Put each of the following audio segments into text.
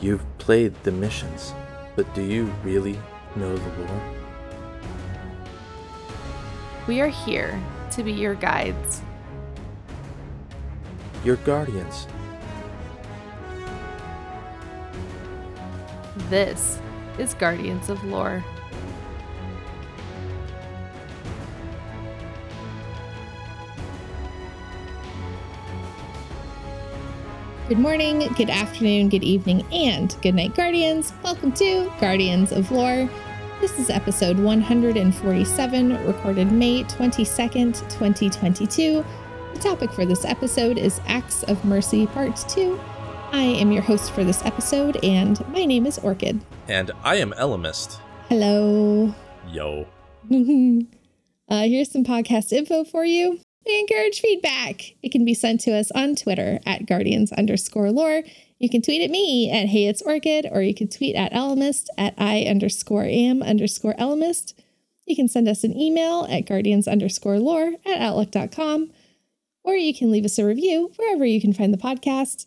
You've played the missions, but do you really know the lore? We are here to be your guides. Your guardians. This is Guardians of Lore. Good morning, good afternoon, good evening, and good night, Guardians. Welcome to Guardians of Lore. This is episode 147, recorded May 22nd, 2022. The topic for this episode is Acts of Mercy Part 2. I am your host for this episode, and my name is Orchid. And I am Elemist. Hello. Yo. uh, here's some podcast info for you. We encourage feedback. It can be sent to us on Twitter at guardians underscore lore. You can tweet at me at hey it's orchid, or you can tweet at elemist at i underscore am underscore elemist. You can send us an email at guardians underscore lore at outlook.com, or you can leave us a review wherever you can find the podcast.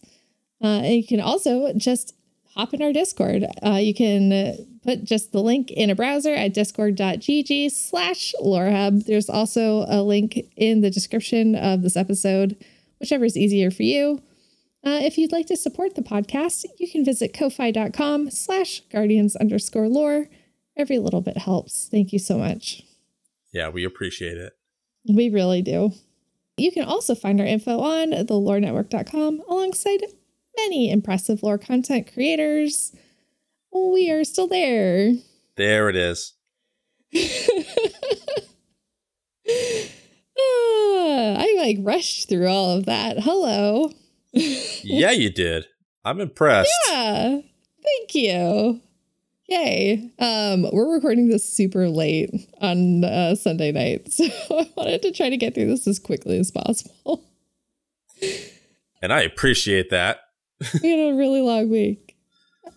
Uh, you can also just hop in our Discord. Uh, you can put just the link in a browser at discord.gg slash lorehub. There's also a link in the description of this episode, whichever is easier for you. Uh, if you'd like to support the podcast, you can visit ko-fi.com slash guardians underscore lore. Every little bit helps. Thank you so much. Yeah, we appreciate it. We really do. You can also find our info on thelorenetwork.com alongside many impressive lore content creators we are still there. There it is. uh, I like rushed through all of that. Hello. yeah, you did. I'm impressed. Yeah. Thank you. Yay. Um, we're recording this super late on uh, Sunday night. So I wanted to try to get through this as quickly as possible. And I appreciate that. We had a really long week.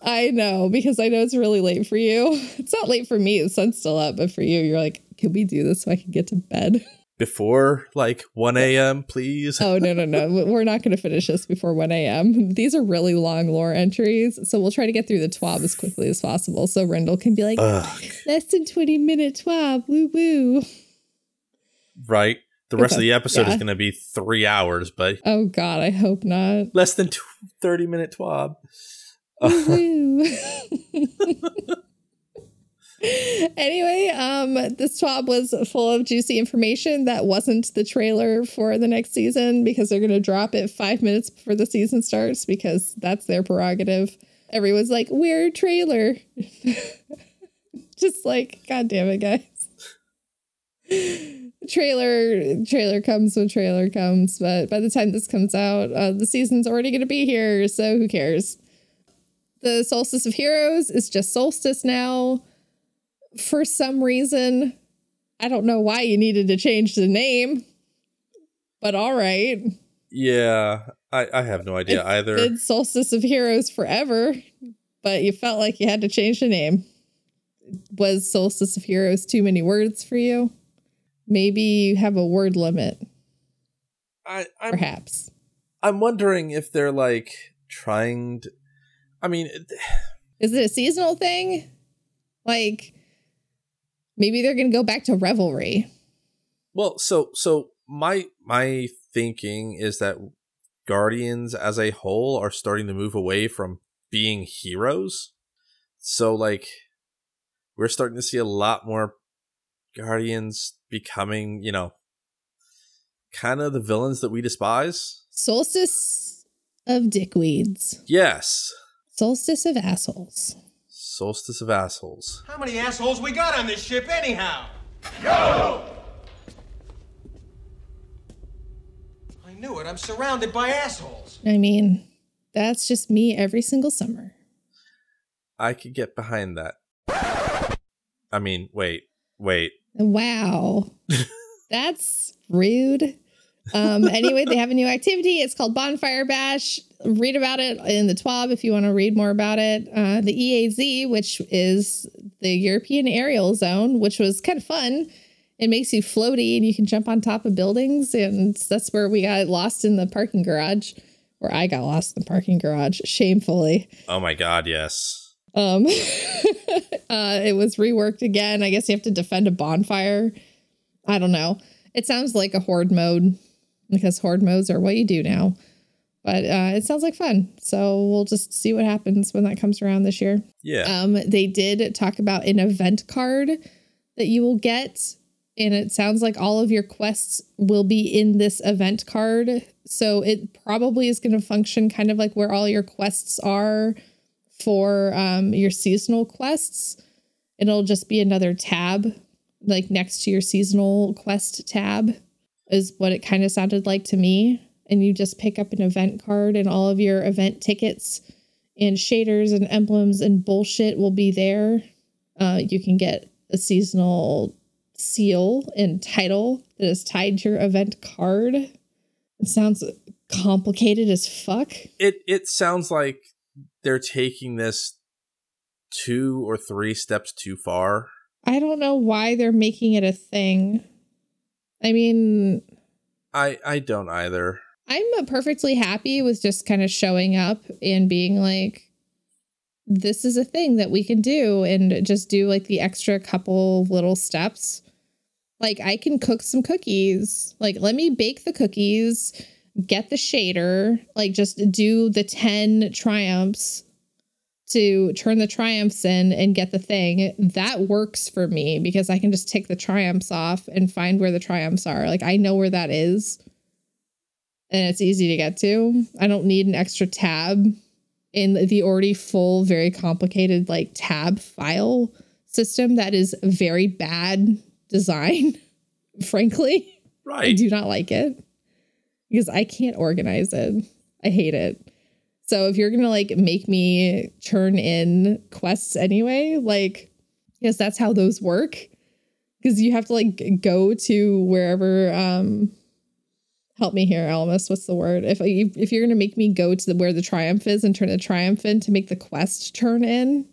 I know because I know it's really late for you. It's not late for me. The sun's still up, but for you, you're like, can we do this so I can get to bed? Before like 1 a.m., please. oh, no, no, no. We're not going to finish this before 1 a.m. These are really long lore entries. So we'll try to get through the TWAB as quickly as possible. So Rendell can be like, Ugh. less than 20 minute TWAB. Woo woo. Right. The rest of the episode yeah. is going to be three hours, but. Oh, God. I hope not. Less than 30 minute TWAB. anyway, um, this twab was full of juicy information that wasn't the trailer for the next season because they're going to drop it five minutes before the season starts because that's their prerogative. Everyone's like, weird trailer. Just like, God damn it, guys. Trailer trailer comes when trailer comes but by the time this comes out uh, the season's already going to be here so who cares the Solstice of Heroes is just Solstice now. For some reason, I don't know why you needed to change the name, but all right. Yeah, I, I have no idea it's either. Been Solstice of Heroes forever, but you felt like you had to change the name. Was Solstice of Heroes too many words for you? Maybe you have a word limit. I I'm, perhaps. I'm wondering if they're like trying to I mean, is it a seasonal thing? Like maybe they're going to go back to revelry. Well, so so my my thinking is that guardians as a whole are starting to move away from being heroes. So like we're starting to see a lot more guardians becoming, you know, kind of the villains that we despise. Solstice of dickweeds. Yes. Solstice of assholes. Solstice of assholes. How many assholes we got on this ship anyhow? Yo! I knew it. I'm surrounded by assholes. I mean, that's just me every single summer. I could get behind that. I mean, wait, wait. Wow. that's rude. Um, anyway, they have a new activity. It's called Bonfire Bash. Read about it in the TWAB if you want to read more about it. Uh, the EAZ, which is the European Aerial Zone, which was kind of fun. It makes you floaty and you can jump on top of buildings. And that's where we got lost in the parking garage, where I got lost in the parking garage, shamefully. Oh my god, yes. Um, uh, it was reworked again. I guess you have to defend a bonfire. I don't know. It sounds like a horde mode because horde modes are what you do now. But uh, it sounds like fun. So we'll just see what happens when that comes around this year. Yeah. Um, they did talk about an event card that you will get. And it sounds like all of your quests will be in this event card. So it probably is going to function kind of like where all your quests are for um, your seasonal quests. It'll just be another tab, like next to your seasonal quest tab, is what it kind of sounded like to me. And you just pick up an event card, and all of your event tickets and shaders and emblems and bullshit will be there. Uh, you can get a seasonal seal and title that is tied to your event card. It sounds complicated as fuck. It it sounds like they're taking this two or three steps too far. I don't know why they're making it a thing. I mean, I I don't either. I'm perfectly happy with just kind of showing up and being like, this is a thing that we can do and just do like the extra couple little steps. Like, I can cook some cookies. Like, let me bake the cookies, get the shader, like, just do the 10 triumphs to turn the triumphs in and get the thing. That works for me because I can just take the triumphs off and find where the triumphs are. Like, I know where that is and it's easy to get to. I don't need an extra tab in the already full, very complicated like tab file system that is very bad design, frankly. Right. I do not like it because I can't organize it. I hate it. So if you're gonna like make me turn in quests anyway, like yes, that's how those work. Because you have to like go to wherever um help me here, Almas. What's the word? If if you're gonna make me go to the, where the triumph is and turn the triumph in to make the quest turn in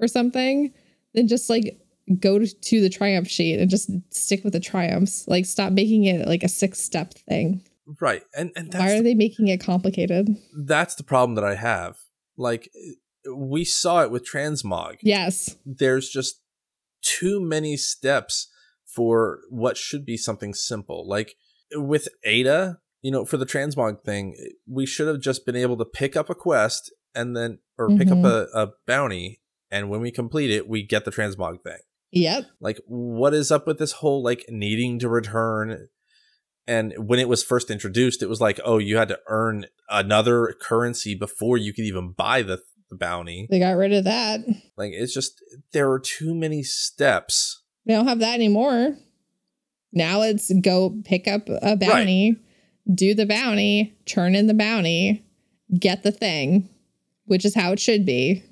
or something, then just like go to, to the triumph sheet and just stick with the triumphs. Like stop making it like a six step thing. Right. And and Why are they making it complicated? that's the problem that I have. Like we saw it with transmog. Yes. There's just too many steps for what should be something simple. Like with Ada, you know, for the transmog thing, we should have just been able to pick up a quest and then or pick up Mhm. a, a bounty and when we complete it, we get the transmog thing. Yep. Like what is up with this whole like needing to return and when it was first introduced, it was like, oh, you had to earn another currency before you could even buy the, the bounty. They got rid of that. Like it's just there are too many steps. They don't have that anymore. Now it's go pick up a bounty, do the bounty, turn in the bounty, get the thing, which is how it should be.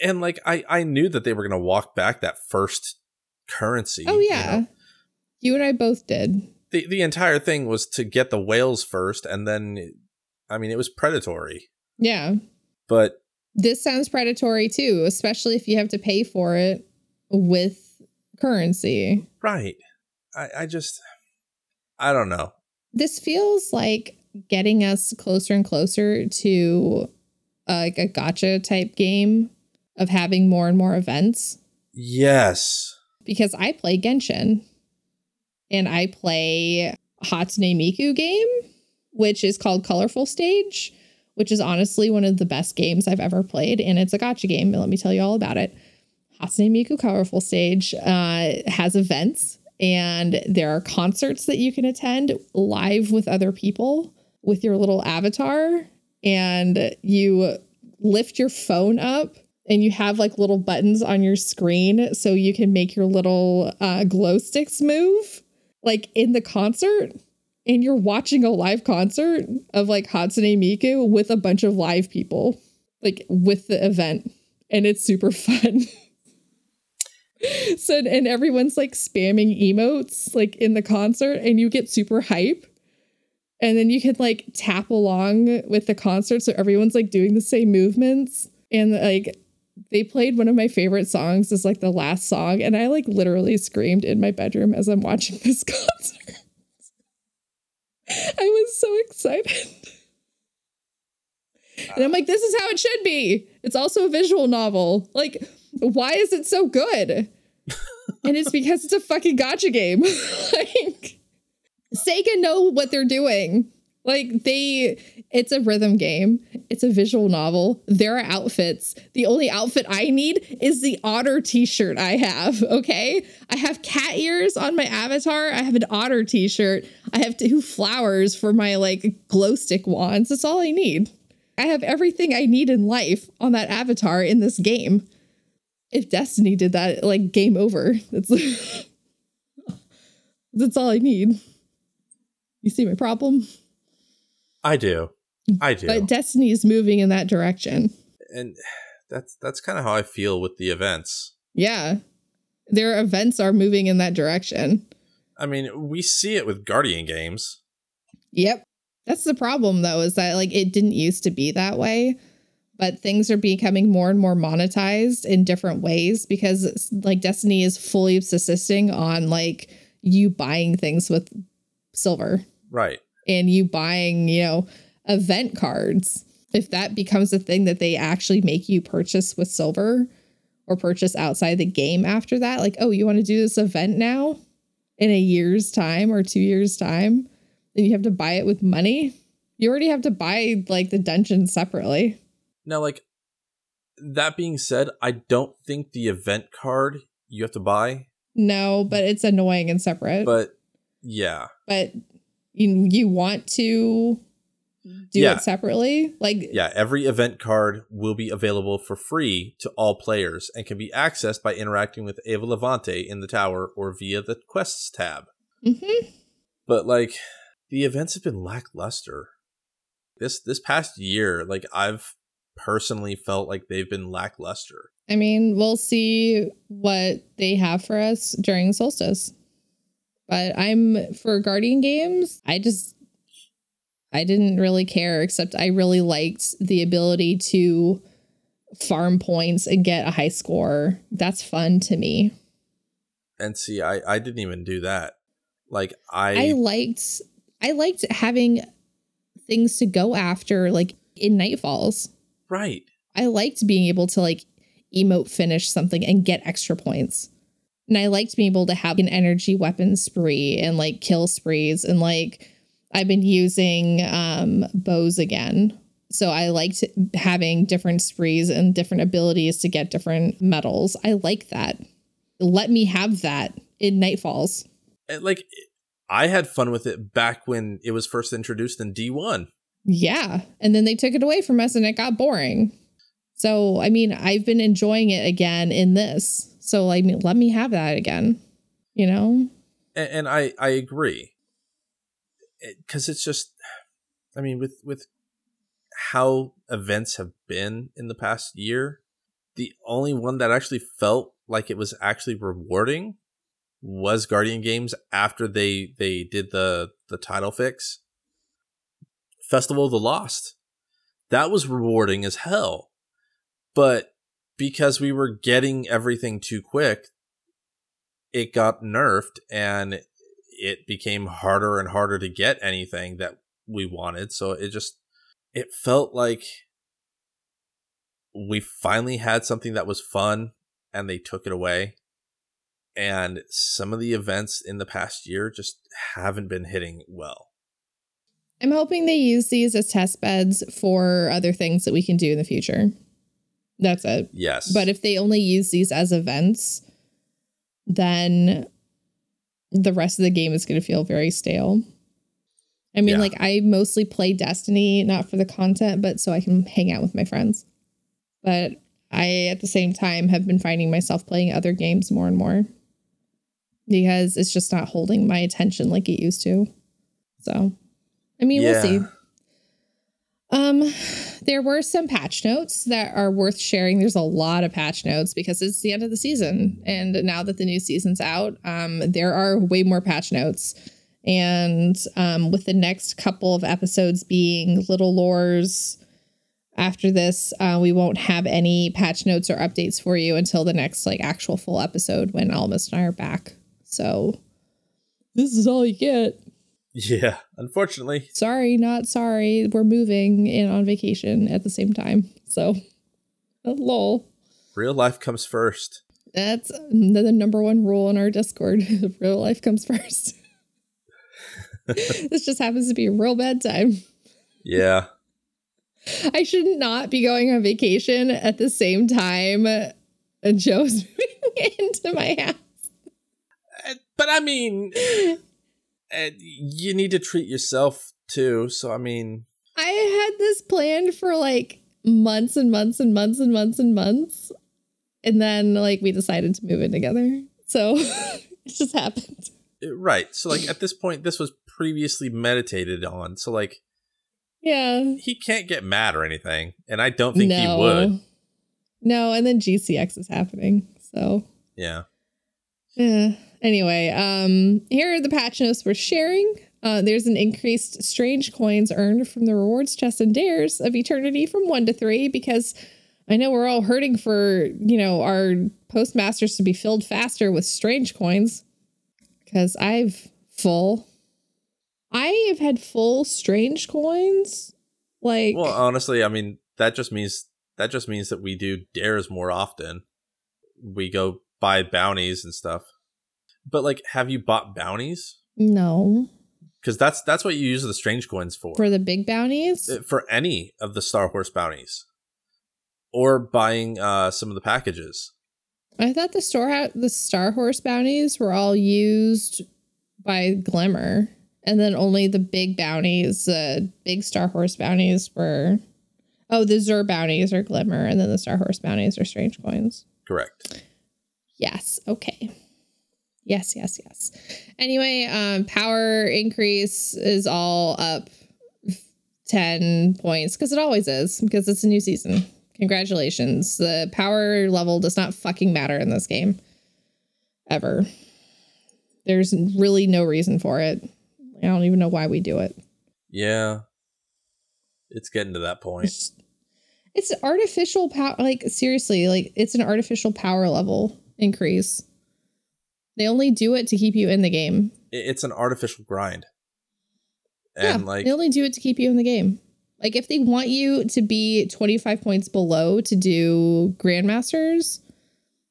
And like I I knew that they were gonna walk back that first currency. Oh you yeah. know? You and I both did. The the entire thing was to get the whales first and then I mean it was predatory. Yeah. But This sounds predatory too, especially if you have to pay for it with currency. right. I, I just I don't know. This feels like getting us closer and closer to uh, like a gacha type game of having more and more events. Yes. because I play Genshin and I play Hatsune Miku game, which is called Colorful Stage, which is honestly one of the best games I've ever played. And it's a gacha game. but Let me tell you all about it. Hatsune Miku Colorful Stage uh, has events and there are concerts that you can attend live with other people with your little avatar. And you lift your phone up and you have like little buttons on your screen so you can make your little uh, glow sticks move like in the concert and you're watching a live concert of like Hatsune Miku with a bunch of live people like with the event and it's super fun. So and everyone's like spamming emotes like in the concert and you get super hype. And then you can like tap along with the concert so everyone's like doing the same movements and like they played one of my favorite songs as like the last song and i like literally screamed in my bedroom as i'm watching this concert i was so excited And I'm like, this is how it should be. It's also a visual novel. Like, why is it so good? and it's because it's a fucking gacha game. like, Sega know what they're doing. Like they it's a rhythm game. It's a visual novel. There are outfits. The only outfit I need is the otter t-shirt I have, okay? I have cat ears on my avatar. I have an otter t-shirt. I have two flowers for my like glow stick wands. That's all I need. I have everything I need in life on that avatar in this game. If Destiny did that, like game over. That's That's all I need. You see my problem? I do. I do. But Destiny is moving in that direction. and that's that's kind of how I feel with the events. Yeah. Their events are moving in that direction. I mean, we see it with Guardian games. Yep. That's the problem though, is that like it didn't used to be that way, but things are becoming more and more monetized in different ways because like Destiny is fully subsisting on like you buying things with silver Right. And you buying, you know, event cards. If that becomes a thing that they actually make you purchase with silver or purchase outside the game after that, like, oh, you want to do this event now in a year's time or two years' time, and you have to buy it with money. You already have to buy like the dungeon separately. Now, like that being said, I don't think the event card you have to buy, No, but it's annoying and separate. But, yeah. but you you want to do Yeah. it separately? Like yeah, every event card will be available for free to all players and can be accessed by interacting with Eva Levante in the tower or via the quests tab. mhm. But like the events have been lackluster. This this past year, like I've personally felt like they've been lackluster. I mean, we'll see what they have for us during solstice. But I'm for Guardian games, I just I didn't really care except I really liked the ability to farm points and get a high score. That's fun to me. And see, I I didn't even do that. Like I I liked I liked having things to go after like in Nightfalls. right. I liked being able to like emote finish something and get extra points. And I liked being able to have an energy weapon spree and like kill sprees and like I've been using um bows again. So I liked having different sprees and different abilities to get different medals. I like that. Let me have that in Nightfalls. And, like I had fun with it back when it was first introduced in D1. Yeah. And then they took it away from us and it got boring. So, I mean, I've been enjoying it again in this. So, like let me have that again, you know? And, and I I agree. Cuz it's just I mean with with how events have been in the past year, the only one that actually felt like it was actually rewarding was Guardian Games after they they did the the title fix. Festival of the Lost. That was rewarding as hell. But because we were getting everything too quick, it got nerfed and it became harder and harder to get anything that we wanted. So it just it felt like we finally had something that was fun and they took it away. And some of the events in the past year just haven't been hitting well. I'm hoping they use these as test beds for other things that we can do in the future. That's it. Yes. But if they only use these as events, then the rest of the game is going to feel very stale. I mean, Yeah. like, I mostly play Destiny, not for the content, but so I can hang out with my friends. But I, at the same time, have been finding myself playing other games more and more because it's just not holding my attention like it used to. So, I mean, we'll see. Um, there were some patch notes that are worth sharing. There's a lot of patch notes because it's the end of the season, and now that the new season's out, um, there are way more patch notes. And um, with the next couple of episodes being Little Lores, after this, uh, we won't have any patch notes or updates for you until the next like actual full episode when Almas and I are back. So this is all you get. Yeah, unfortunately. Sorry, not sorry. We're moving and on vacation at the same time. So, lol. Real life comes first. That's the, number one rule in our Discord. real life comes first. this just happens to be a real bad time. Yeah. I should not be going on vacation at the same time Joe's moving into my house. Uh, But I mean, uh, you need to treat yourself too. So, I mean, I had this planned for like months and months and months and months and months. And then like we decided to move in together. So it just happened. right. So, like, at this point, this was previously meditated on. So, like, Yeah. he can't get mad or anything. And I don't think he would. No, and then GCX is happening. So Yeah. Yeah. Anyway, um, here are the patch notes we're sharing. Uh, there's an increased strange coins earned from the rewards chest and dares of eternity from one to three because I know we're all hurting for you know our postmasters to be filled faster with strange coins because I've full. I have had full strange coins. Like Well, honestly, I mean, that just means that just means that we do dares more often. We go buy bounties and stuff. But like, have you bought bounties? no Because that's that's what you use the strange coins for. for the big bounties. Uh, for any of the Star Horse bounties, or buying uh, some of the packages. I thought the store the Star Horse bounties were all used by Glimmer, and then only the big bounties, the big Star Horse bounties were. Oh, the Xur bounties are Glimmer, and then the Star Horse bounties are Strange Coins. Correct. Yes. Okay. Yes. Yes. Yes. Anyway, um, power increase is all up ten points because it always is because it's a new season. Congratulations. The power level does not fucking matter in this game. Ever. There's really no reason for it. I don't even know why we do it. Yeah, it's getting to that point. It's, it's artificial power. Like, seriously, like, it's an artificial power level increase. They only do it to keep you in the game. It's an artificial grind, and yeah, like they only do it to keep you in the game. Like if they want you to be 25 points below to do grandmasters,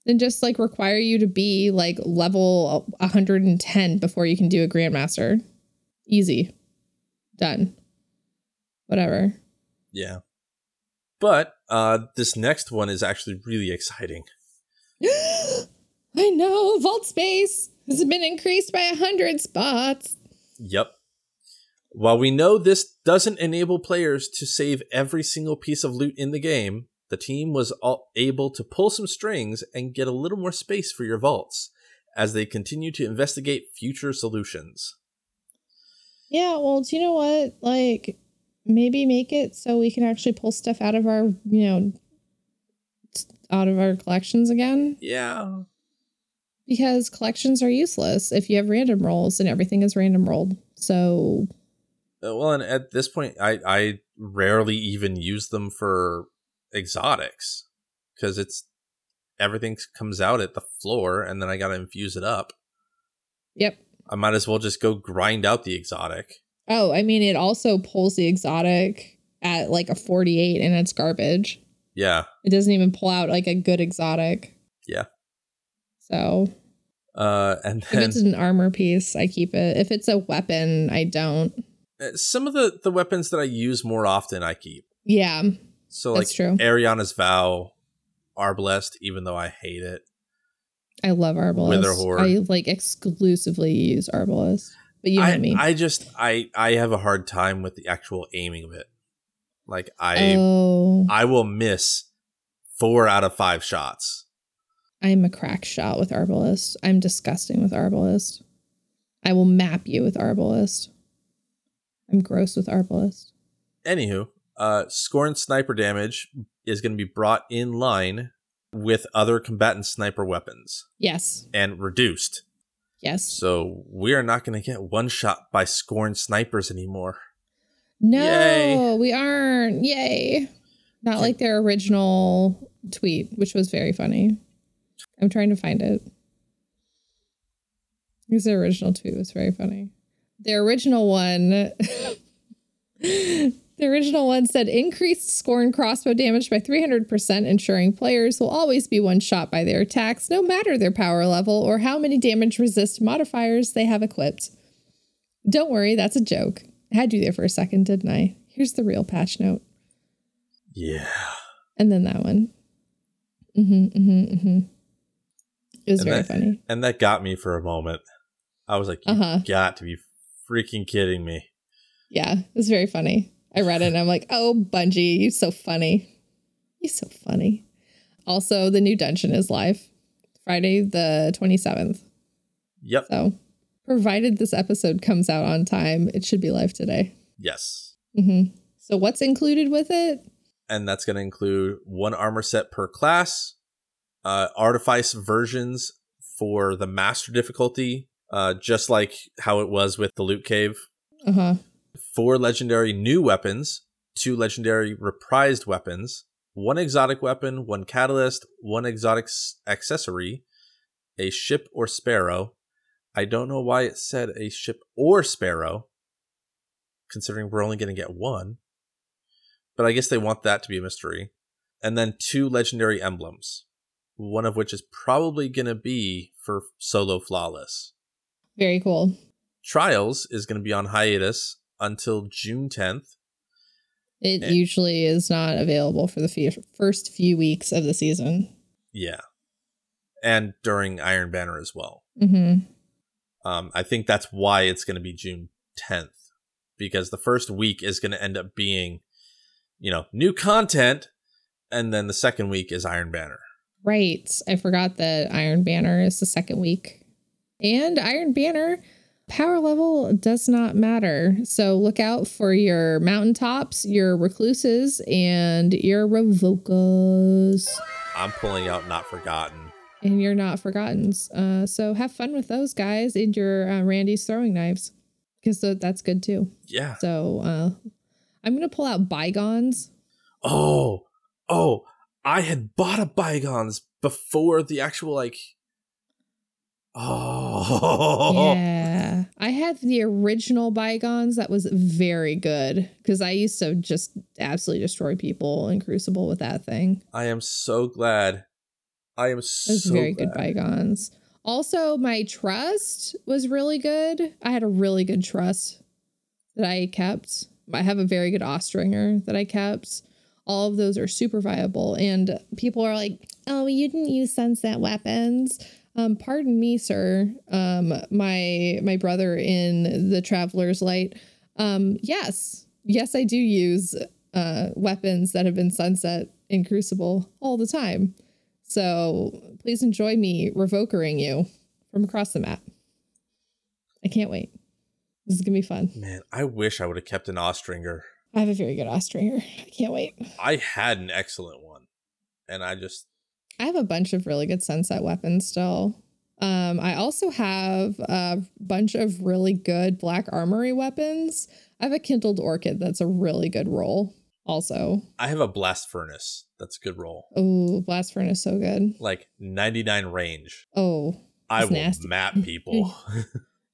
then just like require you to be like level 110 before you can do a grandmaster. Easy. Done. Whatever. yeah. But uh, this next one is actually really exciting. I know, vault space has been increased by a 100 spots. Yep. While we know this doesn't enable players to save every single piece of loot in the game, the team was all able to pull some strings and get a little more space for your vaults as they continue to investigate future solutions. Yeah, well, do you know what? Like, maybe make it so we can actually pull stuff out of our, you know, out of our collections again. Yeah. Because collections are useless if you have random rolls and everything is random rolled. So, Uh, Well, and at this point, I, I rarely even use them for exotics because it's everything comes out at the floor and then I got to infuse it up. yep. I might as well just go grind out the exotic. Oh, I mean, it also pulls the exotic at like a 48 and it's garbage. Yeah. It doesn't even pull out like a good exotic. Yeah. So, Uh, and if it's an armor piece, I keep it. If it's a weapon, I don't. uh, some of the, the weapons that I use more often, I keep. Yeah. So, That's like true. Ariana's Vow, Arbalest, even though I hate it. I love Arbalest. Witherhoard. I like exclusively use Arbalest. But you know I, me. I just I I have a hard time with the actual aiming of it. Like I oh, I will miss four out of five shots. I'm a crack shot with Arbalest. I'm disgusting with Arbalest. I will map you with Arbalest. I'm gross with Arbalest. Anywho, uh, scorn sniper damage is going to be brought in line with other combatant sniper weapons Yes. and reduced. Yes. So we are not going to get one shot by scorn snipers anymore. No, Yay. we aren't. Yay. Not like their original tweet, which was very funny. I'm trying to find it. Because their original tweet was very funny. The original one. the original one said increased Scorn crossbow damage by 300%, ensuring players will always be one shot by their attacks, no matter their power level or how many damage resist modifiers they have equipped. Don't worry, that's a joke. I had you there for a second, didn't I? Here's the real patch note. Yeah. And then that one. Mm-hmm, mm-hmm, mm-hmm. It was And very that- funny. And that got me for a moment. I was like, you Uh-huh. got to be freaking kidding me. Yeah, it was very funny. I read it and I'm like, oh, Bungie, you're so funny. You're so funny. Also, the new dungeon is live Friday, the 27th. Yep. So, provided this episode comes out on time, it should be live today. Yes. Mm-hmm. So, what's included with it? And that's going to include one armor set per class, uh, artifice versions for the master difficulty, uh, just like how it was with the loot cave. Huh. Four legendary new weapons, two legendary reprised weapons, one exotic weapon, one catalyst, one exotic s- accessory, a ship or sparrow. I don't know why it said a ship or sparrow, considering we're only going to get one. But I guess they want that to be a mystery. And then two legendary emblems, one of which is probably going to be for solo flawless. Very cool. Trials is going to be on hiatus until June 10th. It Eh. usually is not available for the fe- first few weeks of the season. Yeah. And during Iron Banner as well. hmm Um, I think that's why it's going to be June 10th because the first week is going to end up being, you know, new content. And then the second week is Iron Banner. Right. I forgot that Iron Banner is the second week. And Iron Banner power level does not matter. So look out for your mountaintops, your recluses, and your revokers. I'm pulling out Not Forgotten. And your not forgottens. Uh, so have fun with those guys and your uh, Randy's throwing knives because that's good too. Yeah. So uh, I'm going to pull out bygones. Oh, oh, I had bought a Bygones before the actual, like, oh, Yeah. I had the original bygones that was very good because I used to just absolutely destroy people in Crucible with that thing. I am so glad. I am It so was very good bygones. Also, my trust was really good. I had a really good trust that I kept. I have a very good Austringer that I kept. All of those are super viable. And people are like, oh, you didn't use sunset weapons. Um, pardon me, sir. Um, my my brother in the Traveler's Light. Um, yes, yes, I do use uh, weapons that have been sunset in Crucible all the time. So please enjoy me revokering you from across the map. I can't wait. This is gonna be fun. Man, I wish I would have kept an Austringer. I have a very good Austringer. I can't wait. I had an excellent one, and I just I have a bunch of really good sunset weapons still. Um, I also have a bunch of really good black armory weapons. I have a kindled orchid that's a really good roll. Also, I have a blast furnace. That's a good roll. oh, blast furnace so good. Like 99 range. Oh, I will nasty. map people.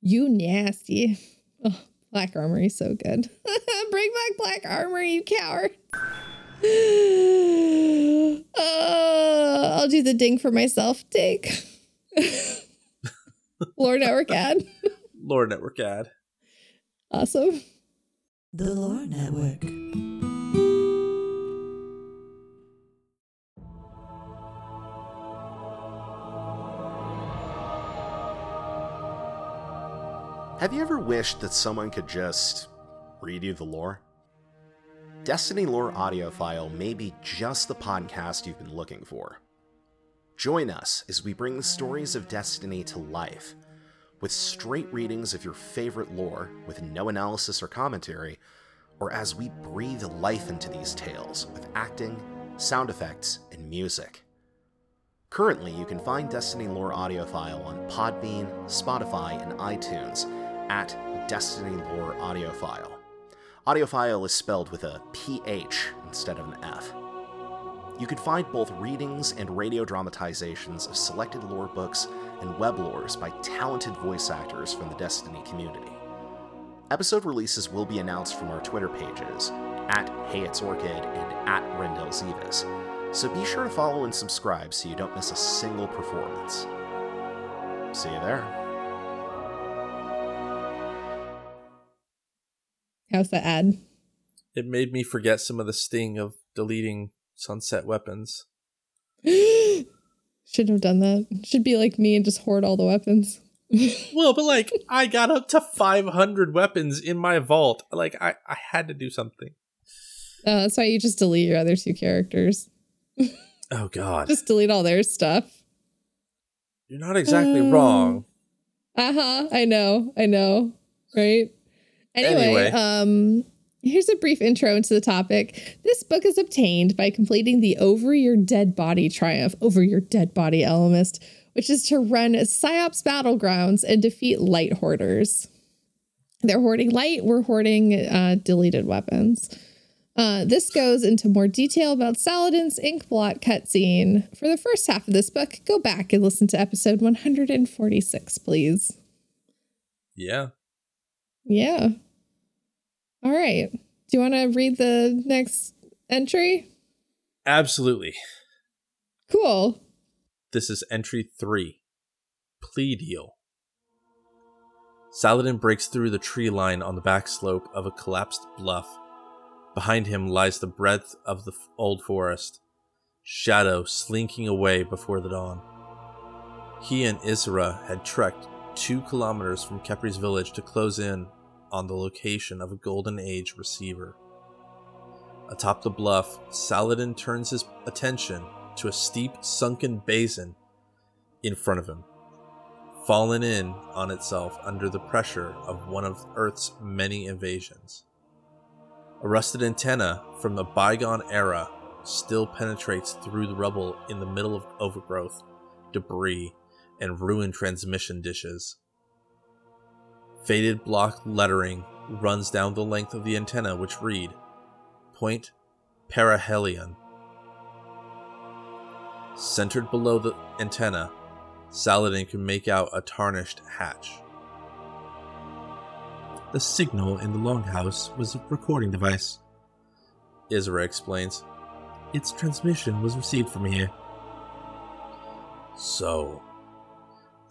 You nasty. Oh, black armory so good. Bring back black armory, you coward. Uh, I'll do the ding for myself. Ding. Lore Network ad. Lore Network ad. Awesome. The Lore Network. Have you ever wished that someone could just read you the lore? Destiny Lore Audiophile may be just the podcast you've been looking for. Join us as we bring the stories of Destiny to life, with straight readings of your favorite lore with no analysis or commentary, or as we breathe life into these tales with acting, sound effects, and music. Currently, you can find Destiny Lore Audiophile on Podbean, Spotify, and iTunes at Destiny Lore Audiophile. Audiophile is spelled with a PH instead of an F. You can find both readings and radio dramatizations of selected lore books and web lores by talented voice actors from the Destiny community. episode releases will be announced from our Twitter pages at Hey It's Orchid and at Rendell. So be sure to follow and subscribe so you don't miss a single performance. See you there. How's that ad? It made me forget some of the sting of deleting sunset weapons. Should have done that. Should be like me and just hoard all the weapons. Well, but like I got up to 500 weapons in my vault. Like I, I had to do something. Uh, that's why you just delete your other two characters. Oh God, Just delete all their stuff. you're not exactly Um, wrong. Uh huh. I know. I know. Right. Anyway, Anyway. um, here's a brief intro into the topic. This book is obtained by completing the Over Your Dead Body triumph over your dead body elemist, which is to run PsiOps battlegrounds and defeat light hoarders. They're hoarding light. We're hoarding uh, deleted weapons. Uh, this goes into more detail about Saladin's Inkblot cutscene. For the first half of this book, go back and listen to episode 146, please. Yeah. Yeah. All right. Do you want to read the next entry? Absolutely. Cool. This is entry three. Plea deal. Saladin breaks through the tree line on the back slope of a collapsed bluff. Behind him lies the breadth of the f- old forest, shadow slinking away before the dawn. He and Isra had trekked two kilometers from Kepri's village to close in on the location of a Golden Age receiver. Atop the bluff, Saladin turns his attention to a steep, sunken basin in front of him, fallen in on itself under the pressure of one of Earth's many invasions. A rusted antenna from the bygone era still penetrates through the rubble in the middle of overgrowth, debris, and ruined transmission dishes. Faded block lettering runs down the length of the antenna, which read Point Perihelion. Centered below the antenna, Saladin can make out a tarnished hatch. The signal in the longhouse was a recording device. Isra explains. Its transmission was received from here. So,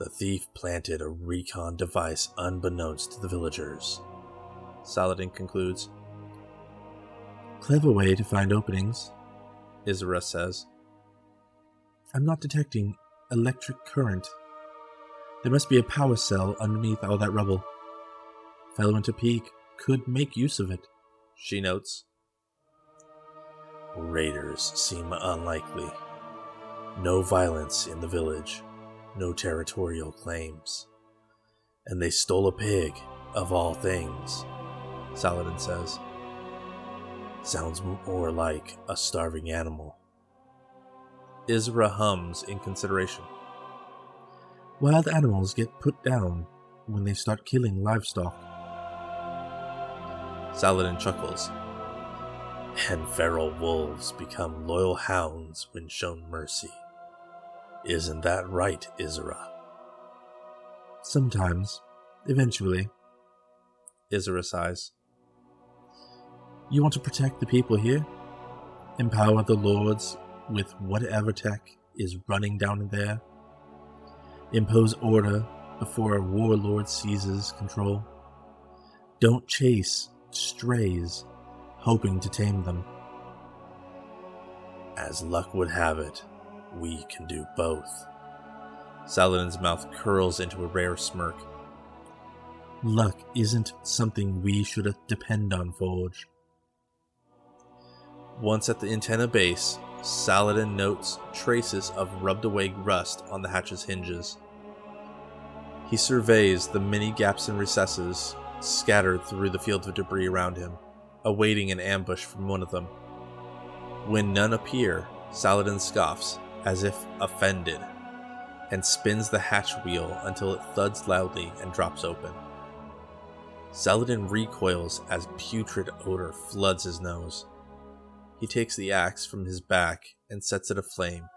the thief planted a recon device unbeknownst to the villagers. Saladin concludes. Clever way to find openings, Isra says. I'm not detecting electric current. There must be a power cell underneath all that rubble. Felwinter Peak could make use of it, she notes. Raiders seem unlikely. No violence in the village, no territorial claims. And they stole a pig, of all things, Saladin says. Sounds more like a starving animal. Isra hums in consideration. Wild animals get put down when they start killing livestock. Saladin chuckles. And feral wolves become loyal hounds when shown mercy. Isn't that right, Isra? Sometimes. Eventually. Isra sighs. You want to protect the people here? Empower the lords with whatever tech is running down there? Impose order before a warlord seizes control? Don't chase strays, hoping to tame them. As luck would have it, we can do both. Saladin's mouth curls into a rare smirk. Luck isn't something we should depend on, Forge. Once at the antenna base, Saladin notes traces of rubbed away rust on the hatch's hinges. He surveys the many gaps and recesses scattered through the field of debris around him, awaiting an ambush from one of them. When none appear, Saladin scoffs, as if offended, and spins the hatch wheel until it thuds loudly and drops open. Saladin recoils as putrid odor floods his nose. He takes the axe from his back and sets it aflame.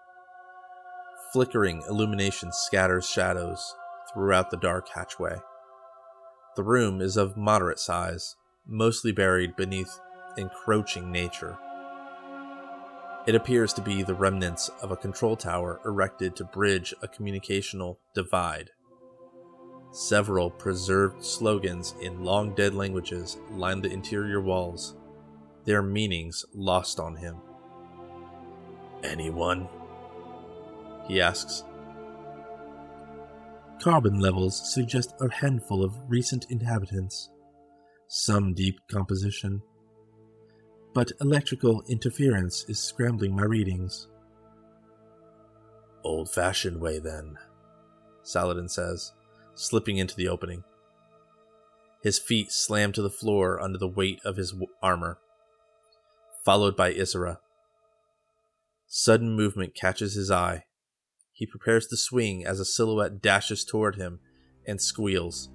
Flickering illumination scatters shadows throughout the dark hatchway. The room is of moderate size, mostly buried beneath encroaching nature. It appears to be the remnants of a control tower erected to bridge a communicational divide. Several preserved slogans in long dead languages line the interior walls, their meanings lost on him. Anyone? He asks. Carbon levels suggest a handful of recent inhabitants, some deep composition. But electrical interference is scrambling my readings. Old fashioned way, then, Saladin says, slipping into the opening. His feet slam to the floor under the weight of his w- armor, followed by Isra. Sudden movement catches his eye. He prepares to swing as a silhouette dashes toward him and squeals.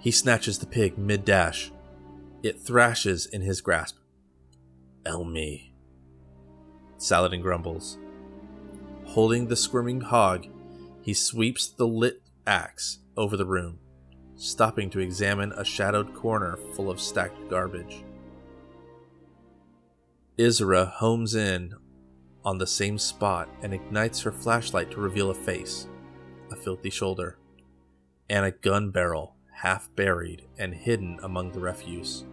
He snatches the pig mid dash. It thrashes in his grasp. Elmi. Saladin grumbles. Holding the squirming hog, he sweeps the lit axe over the room, stopping to examine a shadowed corner full of stacked garbage. Isra homes in on the same spot and ignites her flashlight to reveal a face, a filthy shoulder, and a gun barrel half buried and hidden among the refuse.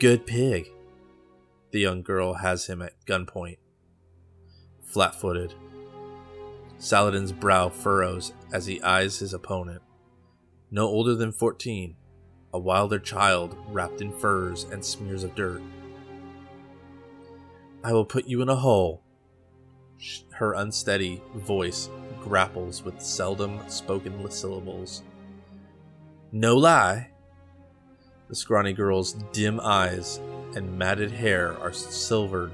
Good pig. The young girl has him at gunpoint. Flat footed. Saladin's brow furrows as he eyes his opponent. No older than 14, a wilder child wrapped in furs and smears of dirt. I will put you in a hole. Her unsteady voice grapples with seldom spoken syllables. No lie. The scrawny girl's dim eyes and matted hair are silvered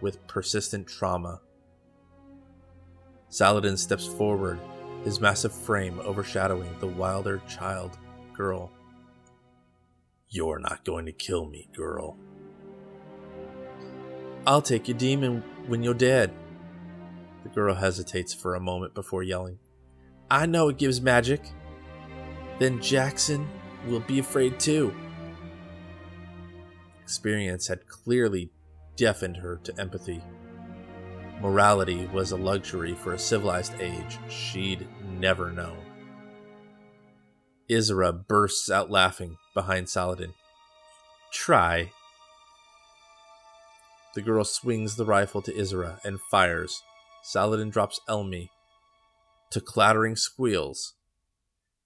with persistent trauma. Saladin steps forward, his massive frame overshadowing the wilder child girl. You're not going to kill me, girl. I'll take your demon when you're dead. The girl hesitates for a moment before yelling. I know it gives magic. Then Jackson will be afraid too. Experience had clearly deafened her to empathy. Morality was a luxury for a civilized age she'd never known. Isra bursts out laughing behind Saladin. Try. The girl swings the rifle to Isra and fires. Saladin drops Elmi to clattering squeals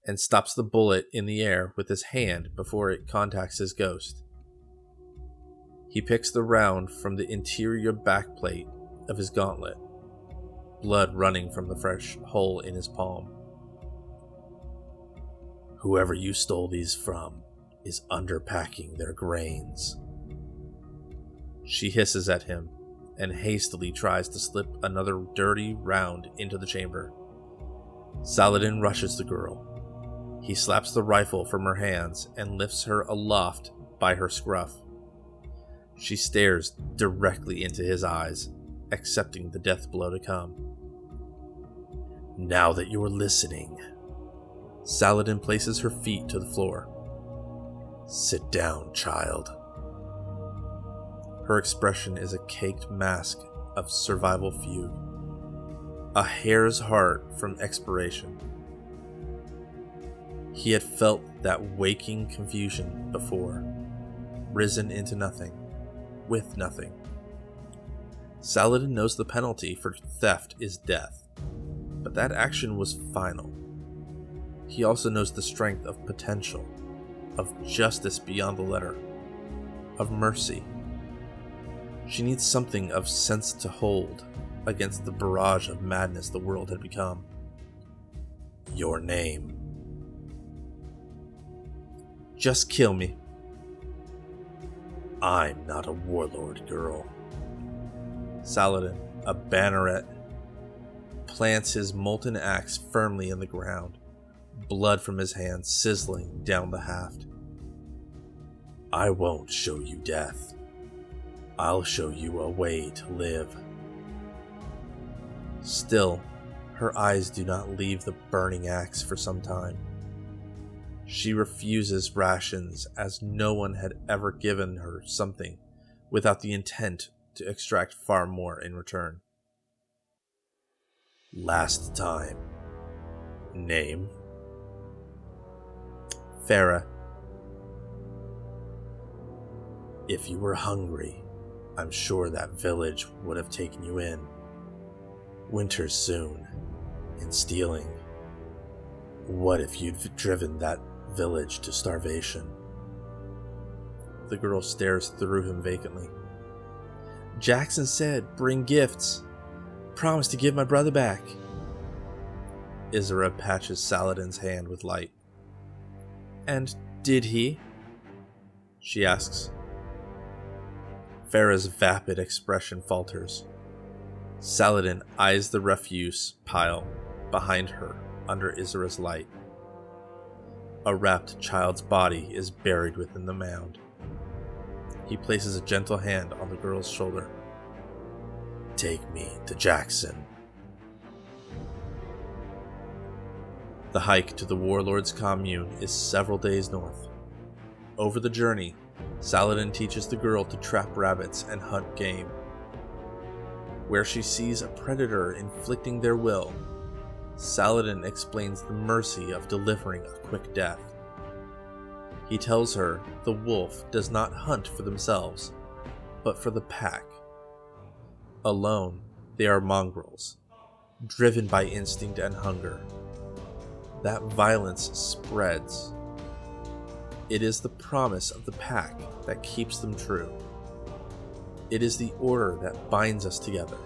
and stops the bullet in the air with his hand before it contacts his ghost. He picks the round from the interior backplate of his gauntlet, blood running from the fresh hole in his palm. Whoever you stole these from is underpacking their grains. She hisses at him and hastily tries to slip another dirty round into the chamber. Saladin rushes the girl. He slaps the rifle from her hands and lifts her aloft by her scruff. She stares directly into his eyes, accepting the death blow to come. Now that you're listening, Saladin places her feet to the floor. Sit down, child. Her expression is a caked mask of survival fugue, a hare's heart from expiration. He had felt that waking confusion before, risen into nothing, with nothing. Saladin knows the penalty for theft is death, but that action was final. He also knows the strength of potential, of justice beyond the letter, of mercy. She needs something of sense to hold against the barrage of madness the world had become. Your name. Just kill me. I'm not a warlord, girl. Saladin, a banneret, plants his molten axe firmly in the ground, blood from his hand sizzling down the haft. I won't show you death. I'll show you a way to live. Still, her eyes do not leave the burning axe for some time. She refuses rations as no one had ever given her something without the intent to extract far more in return. Last time. Name? Farah. If you were hungry, I'm sure that village would have taken you in. Winter soon, and stealing. What if you'd driven that village to starvation? The girl stares through him vacantly. Jackson said, Bring gifts. Promise to give my brother back. Isra patches Saladin's hand with light. And did he? She asks. Farah's vapid expression falters. Saladin eyes the refuse pile behind her under Isra's light. A wrapped child's body is buried within the mound. He places a gentle hand on the girl's shoulder. Take me to Jackson. The hike to the warlord's commune is several days north. Over the journey, Saladin teaches the girl to trap rabbits and hunt game. Where she sees a predator inflicting their will, Saladin explains the mercy of delivering a quick death. He tells her the wolf does not hunt for themselves, but for the pack. Alone, they are mongrels, driven by instinct and hunger. That violence spreads. It is the promise of the pack that keeps them true. It is the order that binds us together.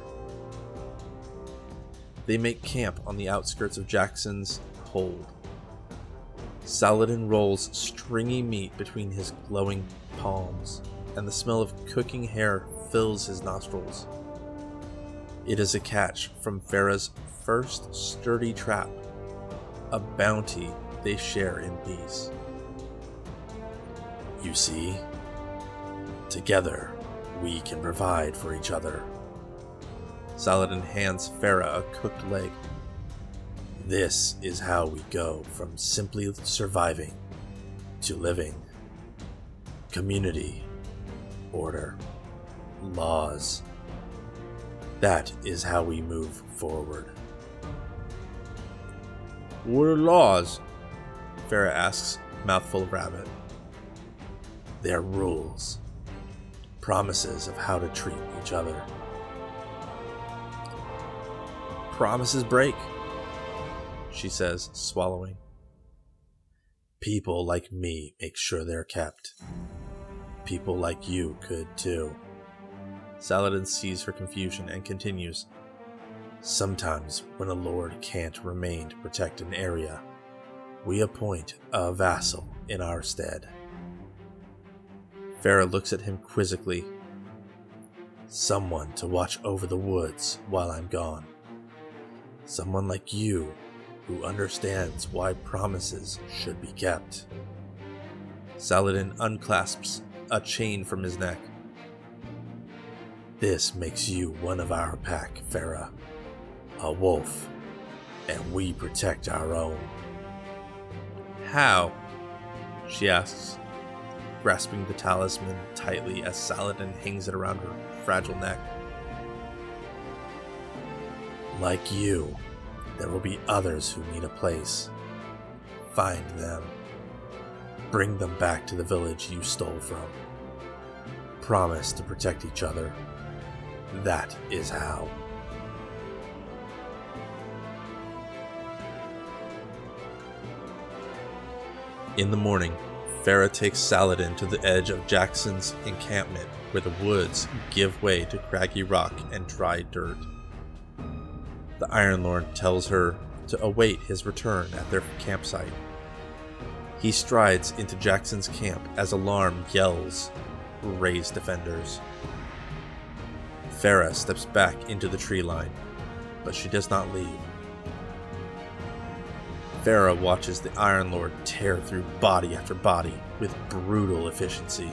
They make camp on the outskirts of Jackson's hold. Saladin rolls stringy meat between his glowing palms, and the smell of cooking hair fills his nostrils. It is a catch from Farah's first sturdy trap, a bounty they share in peace. You see, together we can provide for each other. Saladin hands Farah a cooked leg. This is how we go from simply surviving to living. Community, order, laws. That is how we move forward. What are laws? Farah asks, mouthful of rabbit. They're rules, promises of how to treat each other. Promises break, she says, swallowing. People like me make sure they're kept. People like you could too. Saladin sees her confusion and continues. Sometimes, when a lord can't remain to protect an area, we appoint a vassal in our stead. Farah looks at him quizzically. Someone to watch over the woods while I'm gone. Someone like you who understands why promises should be kept. Saladin unclasps a chain from his neck. This makes you one of our pack, Farah. A wolf, and we protect our own. How? She asks, grasping the talisman tightly as Saladin hangs it around her fragile neck. Like you, there will be others who need a place. Find them. Bring them back to the village you stole from. Promise to protect each other. That is how. In the morning, Farah takes Saladin to the edge of Jackson's encampment where the woods give way to craggy rock and dry dirt. The Iron Lord tells her to await his return at their campsite. He strides into Jackson's camp as alarm yells raise defenders. Farah steps back into the tree line, but she does not leave. Farah watches the Iron Lord tear through body after body with brutal efficiency.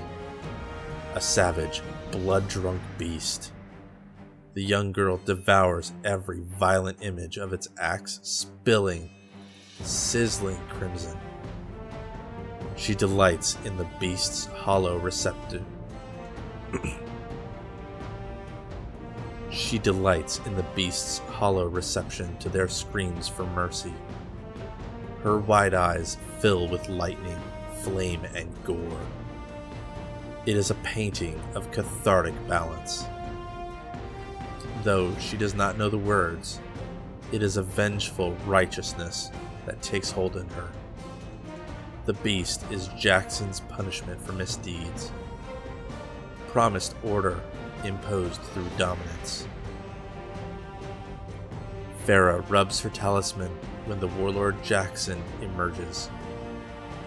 A savage, blood drunk beast. The young girl devours every violent image of its axe spilling, sizzling crimson. She delights in the beast's hollow receptive. she delights in the beast's hollow reception to their screams for mercy. Her wide eyes fill with lightning, flame, and gore. It is a painting of cathartic balance. Though she does not know the words, it is a vengeful righteousness that takes hold in her. The beast is Jackson's punishment for misdeeds. Promised order imposed through dominance. Farah rubs her talisman when the warlord Jackson emerges.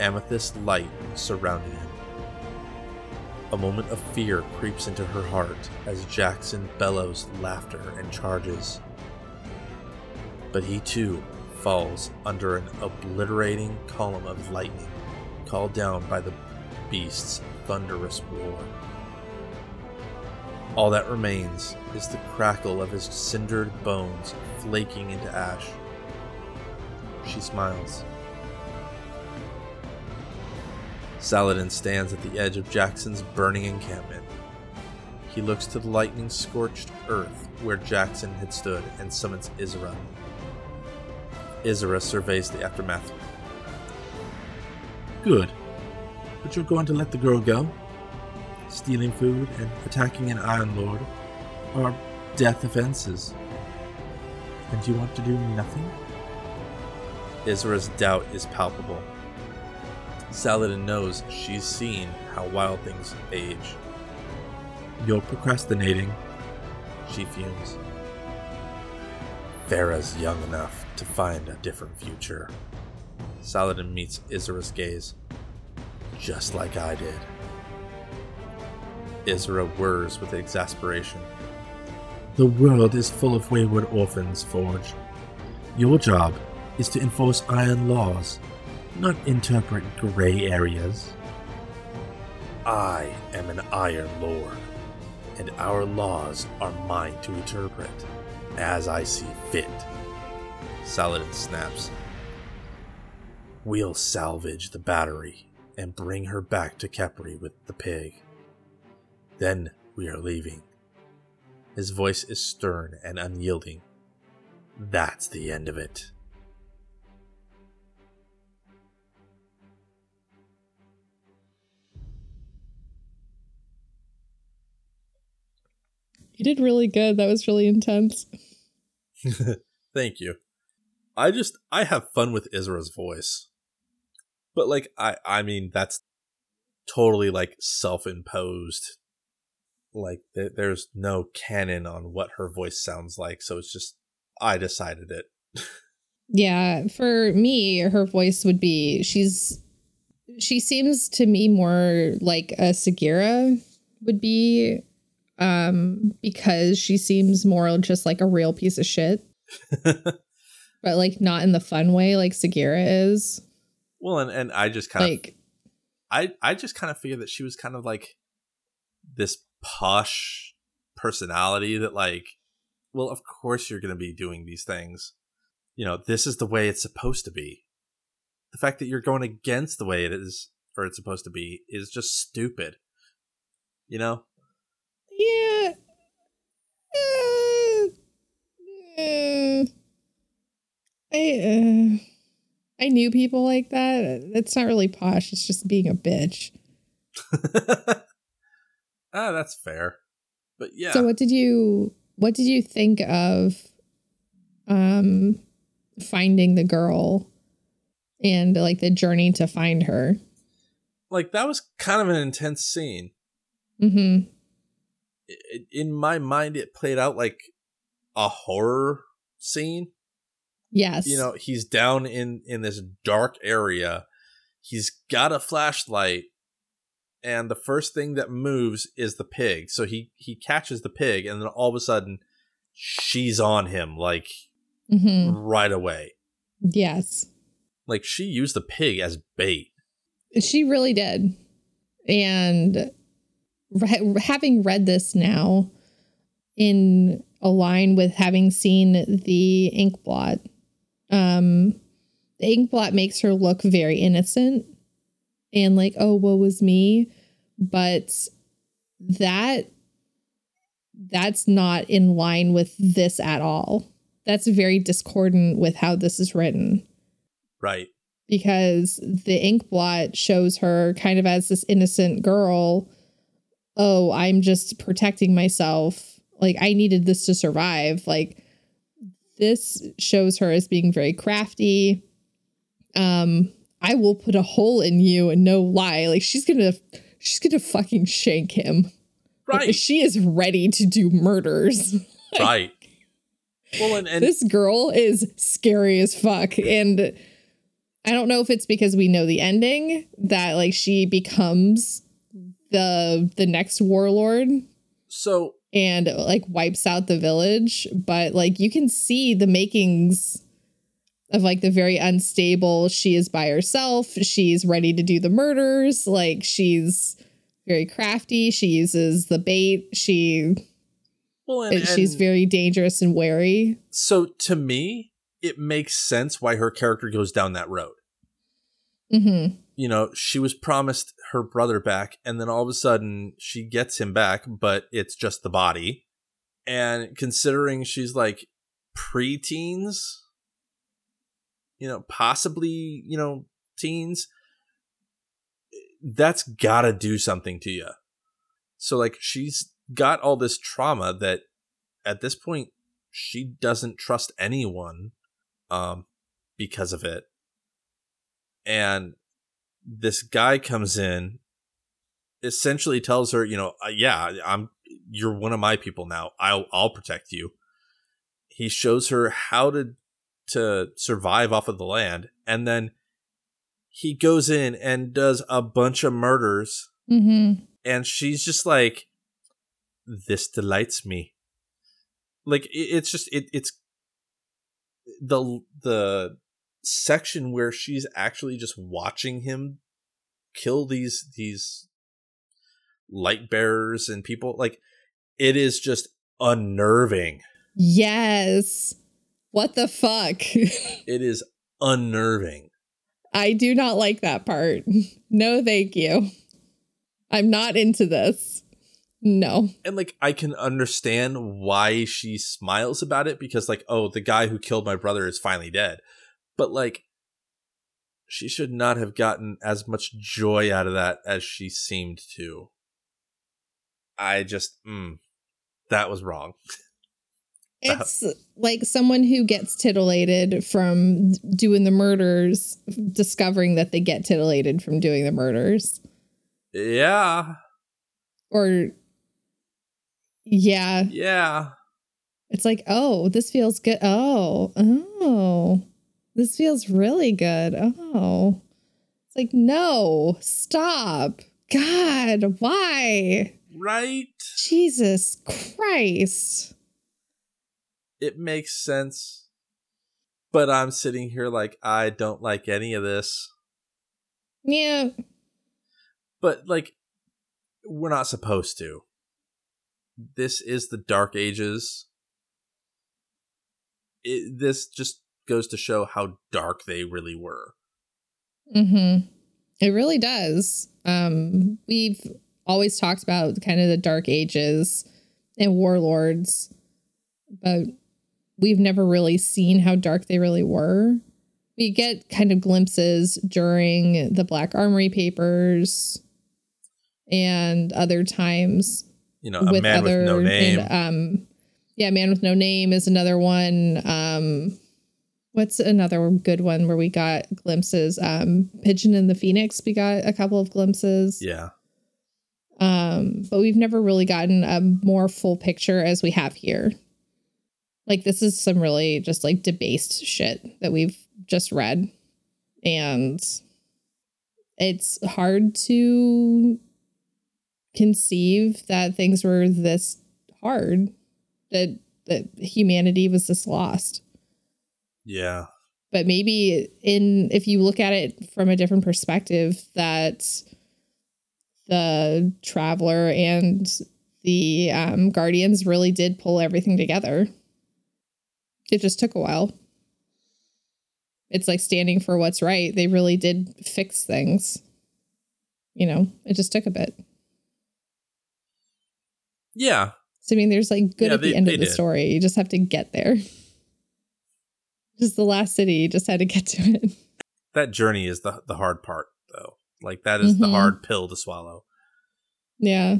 Amethyst light surrounding him. A moment of fear creeps into her heart as Jackson bellows laughter and charges. But he too falls under an obliterating column of lightning called down by the beast's thunderous roar. All that remains is the crackle of his cindered bones flaking into ash. She smiles. Saladin stands at the edge of Jackson's burning encampment. He looks to the lightning scorched earth where Jackson had stood and summons Isra. Isra surveys the aftermath. Good. But you're going to let the girl go? Stealing food and attacking an Iron Lord are death offenses. And you want to do nothing? Isra's doubt is palpable. Saladin knows she's seen how wild things age. You're procrastinating. She fumes. Farah's young enough to find a different future. Saladin meets Isra's gaze. Just like I did. Isra whirs with exasperation. The world is full of wayward orphans, Forge. Your job is to enforce iron laws, not interpret gray areas. I am an Iron Lord, and our laws are mine to interpret as I see fit. Saladin snaps. We'll salvage the battery and bring her back to Kepri with the pig. Then we are leaving. His voice is stern and unyielding. That's the end of it. You did really good. That was really intense. Thank you. I just I have fun with Isra's voice. But like I I mean that's totally like self-imposed. Like there, there's no canon on what her voice sounds like, so it's just I decided it. Yeah, for me, her voice would be she's she seems to me more like a Sagira would be um because she seems more just like a real piece of shit, but like not in the fun way like Sagira is. well, and and I just kind of Like I I just kind of figured that she was kind of like this posh personality that like well of course you're going to be doing these things. You know this is the way it's supposed to be. The fact that you're going against the way it is or it's supposed to be is just stupid. You know yeah. Uh, uh, I uh, I knew people like that. It's not really posh. It's just being a bitch. ah that's fair but yeah So what did you what did you think of um finding the girl and like the journey to find her? like that was kind of an intense scene Mm-hmm. In my mind it played out like a horror scene Yes. you know he's down in in this dark area he's got a flashlight and the first thing that moves is the pig so he he catches the pig and then all of a sudden she's on him like mm-hmm. right away Yes. like she used the pig as bait She really did. And re- having read this now in a line with having seen the ink blot, um, the ink blot makes her look very innocent. and like, oh, woe was me. But that that's not in line with this at all. That's very discordant with how this is written Right. because the ink blot shows her kind of as this innocent girl. Oh, I'm just protecting myself. Like I needed this to survive. Like this shows her as being very crafty. Um, I will put a hole in you and no lie. Like she's gonna she's gonna fucking shank him. Like, Right. she is ready to do murders. right. Well, and, and this girl is scary as fuck and i don't know if it's because we know the ending that like she becomes the the next warlord so and like wipes out the village but like you can see the makings of like the very unstable she is by herself she's ready to do the murders like she's very crafty she uses the bait she well, and, she's and very dangerous and wary so to me, it makes sense why her character goes down that road. mm-hmm you know, she was promised her brother back, and then all of a sudden she gets him back, but it's just the body. And considering she's like preteens, you know, possibly, you know, teens, that's gotta do something to you. So, like, she's got all this trauma that at this point she doesn't trust anyone um, because of it. And this guy comes in essentially tells her you know uh, yeah i'm you're one of my people now. I'll i'll protect you. He shows her how to to survive off of the land and then he goes in and does a bunch of murders. Mm-hmm. And she's just like this delights me. Like it, it's just it, it's the the section where she's actually just watching him kill these these light bearers and people like it is just unnerving Yes. What the fuck? it is unnerving I do not like that part. No, thank you. I'm not into this. No. and like i can understand why she smiles about it because like oh the guy who killed my brother is finally dead but like she should not have gotten as much joy out of that as she seemed to. I just mm, that was wrong. It's like someone who gets titillated from doing the murders, discovering that they get titillated from doing the murders. yeah. Or, yeah, yeah. It's like, oh, this feels good. Oh, oh, this feels really good. Oh, it's like, no, stop. God, why? right Jesus Christ. it makes sense but i'm sitting here like i don't like any of this Yeah. but like we're not supposed to this is the dark ages it, this just goes to show how dark they really were Mm-hmm. It really does. Um, we've always talked about kind of the dark ages and warlords, but we've never really seen how dark they really were. We get kind of glimpses during the Black Armory papers and other times you know a man with no name and, um yeah man with no name is another one um what's another good one where we got glimpses? Um pigeon and the phoenix we got a couple of glimpses. Yeah. Um but we've never really gotten a more full picture as we have here. Like this is some really just like debased shit that we've just read. And it's hard to conceive that things were this hard that that humanity was this lost yeah but maybe in if you look at it from a different perspective that the traveler and the um, guardians really did pull everything together it just took a while it's like standing for what's right they really did fix things You know, it just took a bit. Yeah, So I mean, there's like good Yeah, at the they- end they of the did. story. You just have to get there. Just the last city, you just had to get to it. that journey is the the hard part, though. Like that is the Mhm. hard pill to swallow. Yeah.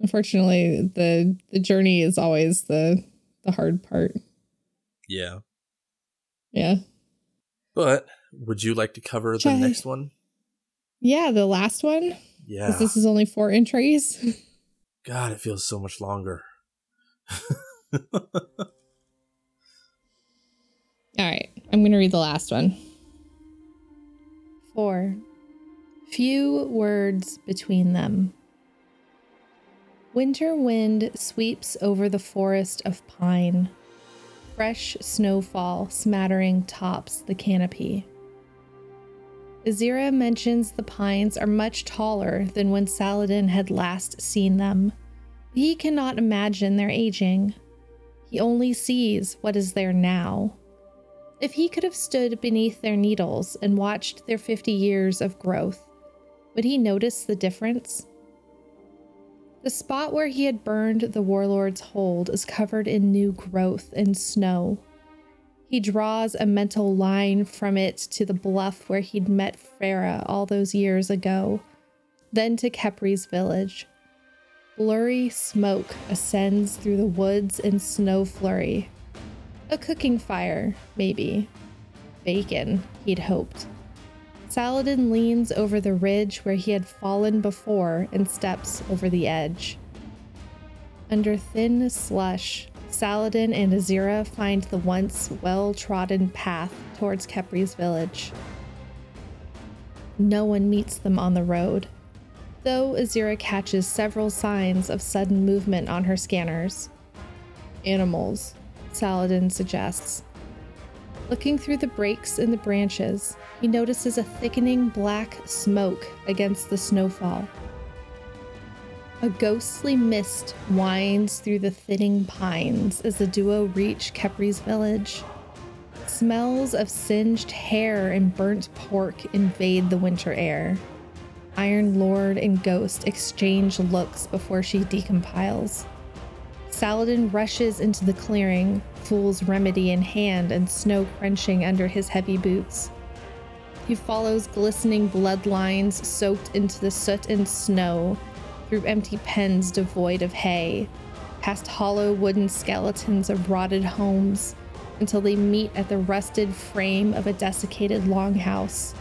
Unfortunately, the the journey is always the the hard part. Yeah, Yeah. but would you like to cover the next one? Yeah, the last one. Yeah. This is only four entries. God, it feels so much longer. All right. I'm going to read the last one. 4. Few words between them. Winter wind sweeps over the forest of pine. Fresh snowfall smattering tops the canopy. Azira mentions the pines are much taller than when Saladin had last seen them. He cannot imagine their aging. He only sees what is there now. If he could have stood beneath their needles and watched their 50 years of growth, would he notice the difference? The spot where he had burned the warlord's hold is covered in new growth and snow. He draws a mental line from it to the bluff where he'd met Farah all those years ago, then to Kepri's village. Blurry smoke ascends through the woods in snow flurry. A cooking fire, maybe. Bacon, he'd hoped. Saladin leans over the ridge where he had fallen before and steps over the edge. Under thin slush, Saladin and Azira find the once well trodden path towards Kepri's village. No one meets them on the road, though Azira catches several signs of sudden movement on her scanners. Animals, Saladin suggests. Looking through the breaks in the branches, he notices a thickening black smoke against the snowfall. A ghostly mist winds through the thinning pines as the duo reach Kepri's village. Smells of singed hair and burnt pork invade the winter air. Iron Lord and Ghost exchange looks before she decompiles. Saladin rushes into the clearing, fool's remedy in hand and snow crunching under his heavy boots. He follows glistening bloodlines soaked into the soot and snow, through empty pens devoid of hay, past hollow wooden skeletons of rotted homes, until they meet at the rusted frame of a desiccated longhouse.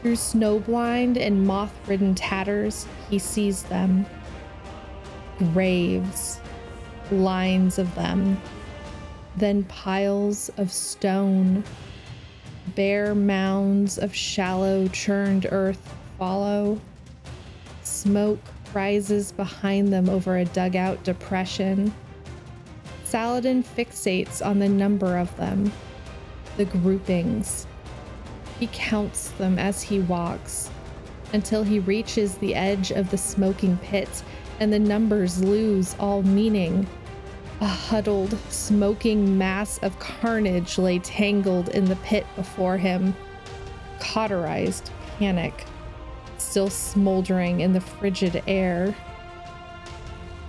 Through snowblind and moth ridden tatters, he sees them. Graves lines of them, then piles of stone. Bare mounds of shallow, churned earth follow. Smoke rises behind them over a dugout depression. Saladin fixates on the number of them, the groupings. He counts them as he walks until he reaches the edge of the smoking pit and the numbers lose all meaning. A huddled, smoking mass of carnage lay tangled in the pit before him. Cauterized panic, still smoldering in the frigid air.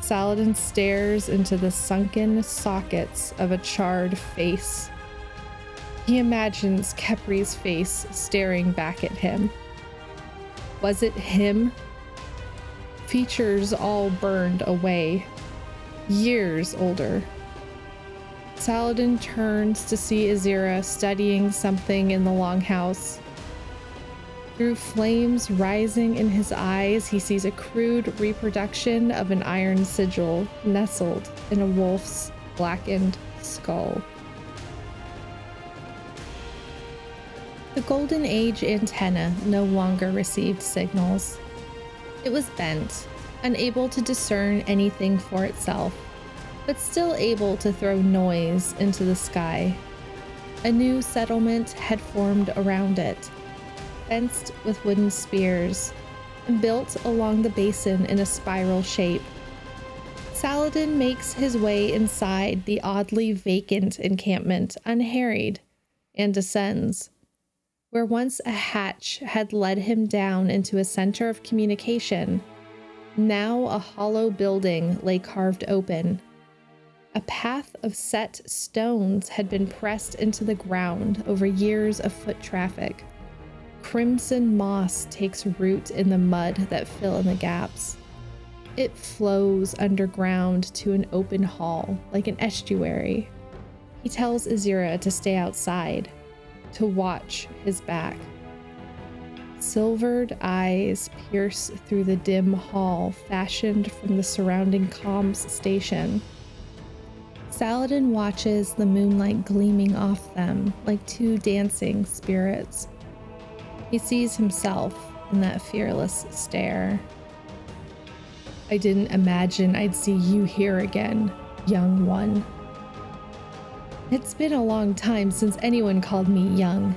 Saladin stares into the sunken sockets of a charred face. He imagines Kepri's face staring back at him. Was it him? Features all burned away, years older. Saladin turns to see Azira studying something in the longhouse. Through flames rising in his eyes, he sees a crude reproduction of an iron sigil nestled in a wolf's blackened skull. The Golden Age antenna no longer received signals. It was bent, unable to discern anything for itself, but still able to throw noise into the sky. A new settlement had formed around it, fenced with wooden spears, and built along the basin in a spiral shape. Saladin makes his way inside the oddly vacant encampment unharried and descends Where once a hatch had led him down into a center of communication, now a hollow building lay carved open. A path of set stones had been pressed into the ground over years of foot traffic. Crimson moss takes root in the mud that fill in the gaps. It flows underground to an open hall like an estuary. He tells Azira to stay outside, to watch his back. Silvered eyes pierce through the dim hall fashioned from the surrounding comms station. Saladin watches the moonlight gleaming off them like two dancing spirits. He sees himself in that fearless stare. I didn't imagine I'd see you here again, young one. It's been a long time since anyone called me young.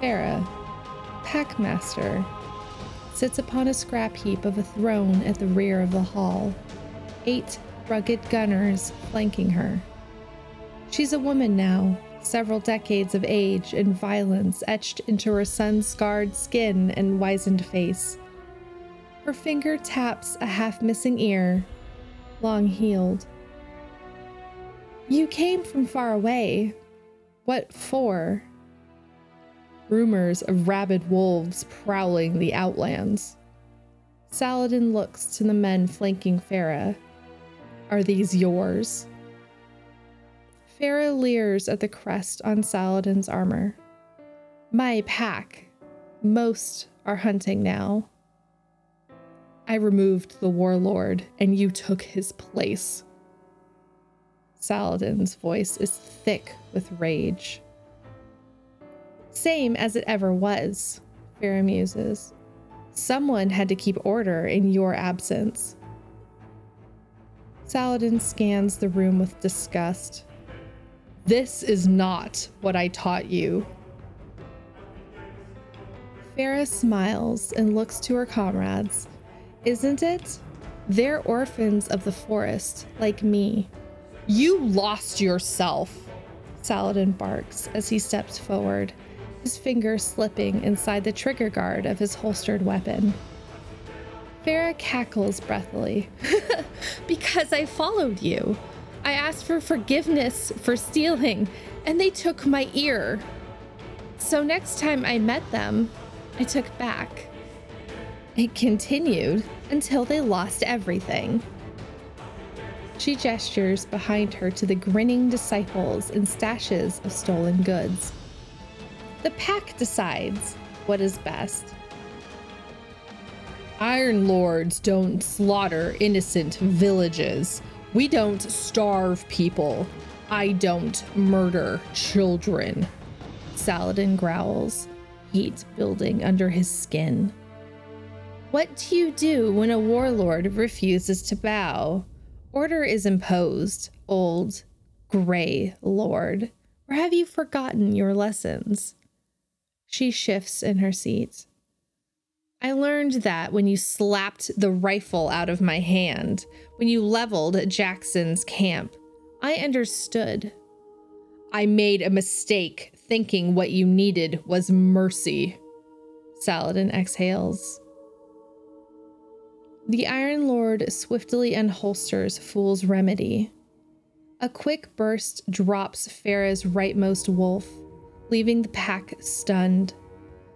Farah, Packmaster, sits upon a scrap heap of a throne at the rear of the hall, eight rugged gunners flanking her. She's a woman now, several decades of age and violence etched into her sun scarred skin and wizened face. Her finger taps a half missing ear, long healed. You came from far away. What for? Rumors of rabid wolves prowling the outlands. Saladin looks to the men flanking Farah. Are these yours? Farah leers at the crest on Saladin's armor. My pack. Most are hunting now. I removed the warlord, and you took his place. Saladin's voice is thick with rage. Same as it ever was, Farah muses. Someone had to keep order in your absence. Saladin scans the room with disgust. This is not what I taught you. Farah smiles and looks to her comrades. Isn't it? They're orphans of the forest, like me. You lost yourself, Saladin barks as he steps forward, his finger slipping inside the trigger guard of his holstered weapon. Farah cackles breathily. because I followed you. I asked for forgiveness for stealing, and they took my ear. So next time I met them, I took back. It continued until they lost everything. She gestures behind her to the grinning disciples and stashes of stolen goods. The pack decides what is best. Iron Lords don't slaughter innocent villages. We don't starve people. I don't murder children. Saladin growls, heat building under his skin. What do you do when a warlord refuses to bow? Order is imposed, old, gray lord. Or have you forgotten your lessons? She shifts in her seat. I learned that when you slapped the rifle out of my hand, when you leveled Jackson's camp. I understood. I made a mistake thinking what you needed was mercy. Saladin exhales. The Iron Lord swiftly unholsters Fool's Remedy. A quick burst drops Farah's rightmost wolf, leaving the pack stunned.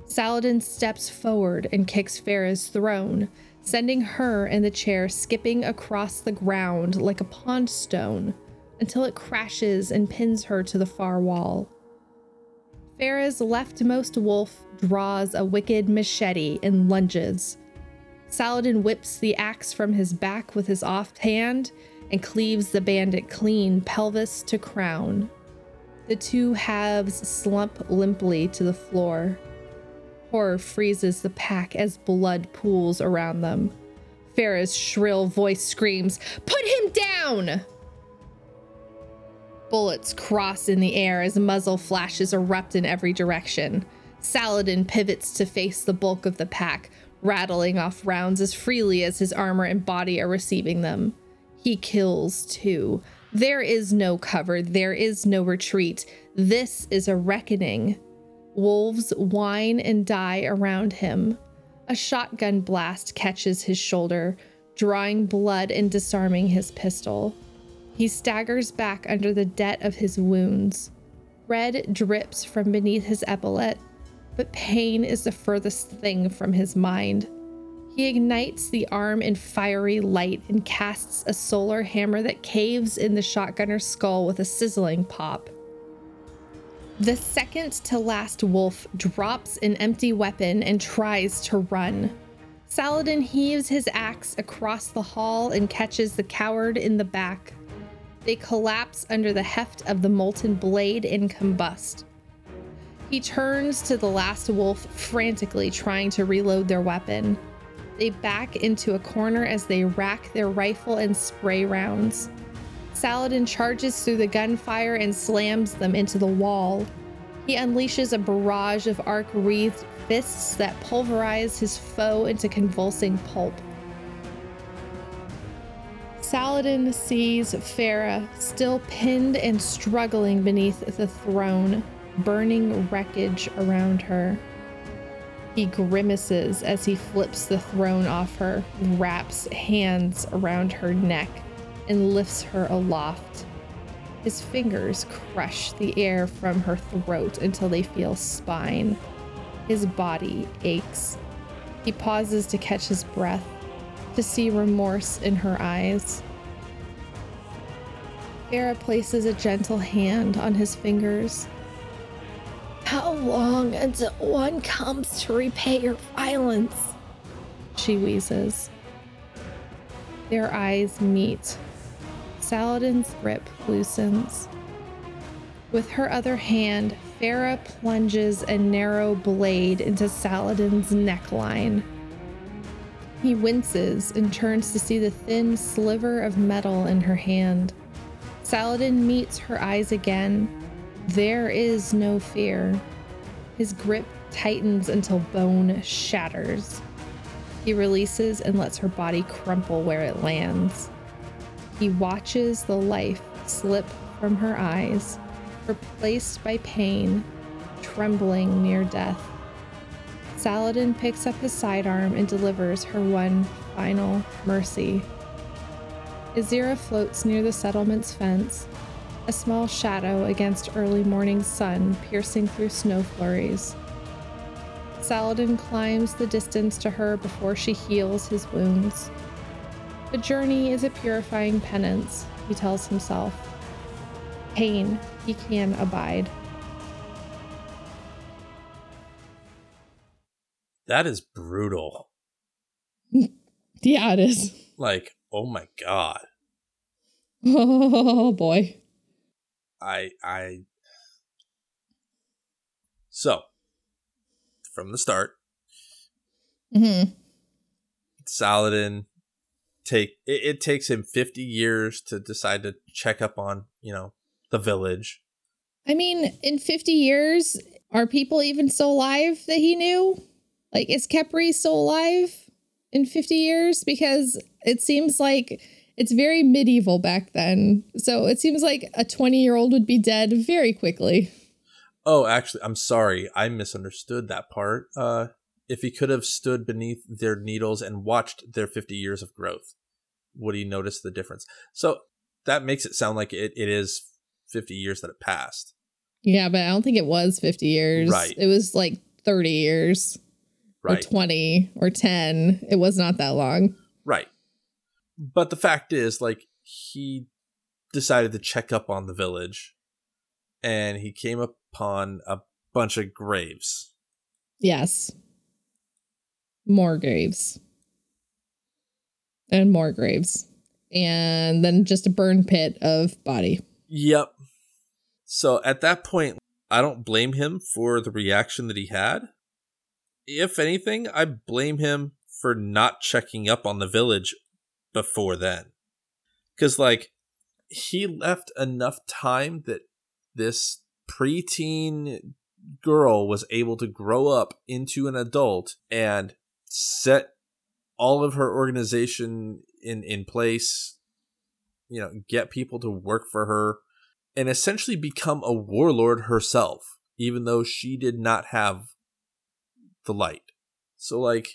Saladin steps forward and kicks Farah's throne, sending her and the chair skipping across the ground like a pond stone until it crashes and pins her to the far wall. Farah's leftmost wolf draws a wicked machete and lunges. Saladin whips the axe from his back with his off hand and cleaves the bandit clean, pelvis to crown. The two halves slump limply to the floor. Horror freezes the pack as blood pools around them. Farah's shrill voice screams, Put him down! Bullets cross in the air as muzzle flashes erupt in every direction. Saladin pivots to face the bulk of the pack, rattling off rounds as freely as his armor and body are receiving them. He kills too. There is no cover, there is no retreat. This is a reckoning. Wolves whine and die around him. A shotgun blast catches his shoulder, drawing blood and disarming his pistol. He staggers back under the debt of his wounds. Red drips from beneath his epaulette, but pain is the furthest thing from his mind. He ignites the arm in fiery light and casts a solar hammer that caves in the shotgunner's skull with a sizzling pop. The second to last wolf drops an empty weapon and tries to run. Saladin heaves his axe across the hall and catches the coward in the back. They collapse under the heft of the molten blade and combust. He turns to the last wolf, frantically trying to reload their weapon. They back into a corner as they rack their rifle and spray rounds. Saladin charges through the gunfire and slams them into the wall. He unleashes a barrage of arc wreathed fists that pulverize his foe into convulsing pulp. Saladin sees Farah still pinned and struggling beneath the throne, burning wreckage around her. He grimaces as he flips the throne off her, wraps hands around her neck, and lifts her aloft. His fingers crush the air from her throat until they feel spine. His body aches. He pauses to catch his breath, to see remorse in her eyes. Farah places a gentle hand on his fingers long until one comes to repay your violence? She wheezes. Their eyes meet. Saladin's grip loosens. With her other hand, Farah plunges a narrow blade into Saladin's neckline. He winces and turns to see the thin sliver of metal in her hand. Saladin meets her eyes again there is no fear. His grip tightens until bone shatters. He releases and lets her body crumple where it lands. He watches the life slip from her eyes, replaced by pain, trembling near death. Saladin picks up his sidearm and delivers her one final mercy. Azira floats near the settlement's fence, a small shadow against early morning sun piercing through snow flurries. Saladin climbs the distance to her before she heals his wounds. The journey is a purifying penance, he tells himself. Pain he can abide. That is brutal. yeah, it is. Like, oh my god. Oh boy. I I so from the start, mm-hmm. Saladin take it, it takes him 50 years to decide to check up on you know the village. I mean in 50 years are people even still alive that he knew? Like is Kepri still alive in 50 years? Because it seems like it's very medieval back then. So it seems like a 20 year old would be dead very quickly. Oh, actually, I'm sorry. I misunderstood that part. Uh, if he could have stood beneath their needles and watched their 50 years of growth, would he notice the difference? So that makes it sound like it, it is 50 years that it passed. Yeah, but I don't think it was 50 years. Right. It was like 30 years. Right. Or 20 or 10. It was not that long. Right. But the fact is, like, he decided to check up on the village and he came upon a bunch of graves. Yes. More graves. And more graves. And then just a burn pit of body. Yep. So at that point, I don't blame him for the reaction that he had. If anything, I blame him for not checking up on the village before then. Because, like, he left enough time that this preteen girl was able to grow up into an adult and set all of her organization in in place you know get people to work for her and essentially become a warlord herself even though she did not have the light. So, like,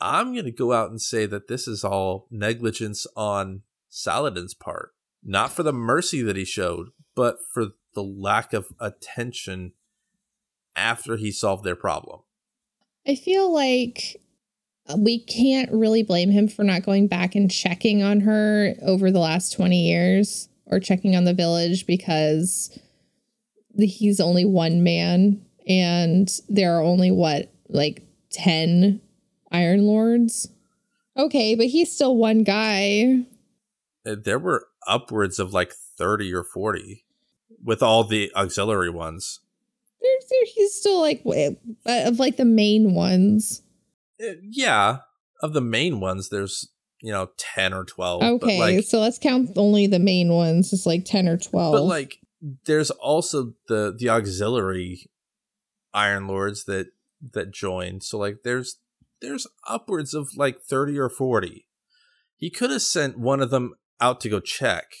I'm going to go out and say that this is all negligence on Saladin's part. Not for the mercy that he showed, but for the lack of attention after he solved their problem. I feel like we can't really blame him for not going back and checking on her over the last 20 years or checking on the village because he's only one man and there are only what like 10 iron lords okay but he's still one guy Uh, There were upwards of like 30 or 40 with all the auxiliary ones. there's there, he's still like uh, of like the main ones Uh, Yeah, of the main ones, there's, you know, 10 or 12. okay But like, so let's count only the main ones it's like 10 or 12 but like there's also the the auxiliary iron lords that that joined so like there's there's upwards of like 30 or 40 he could have sent one of them out to go check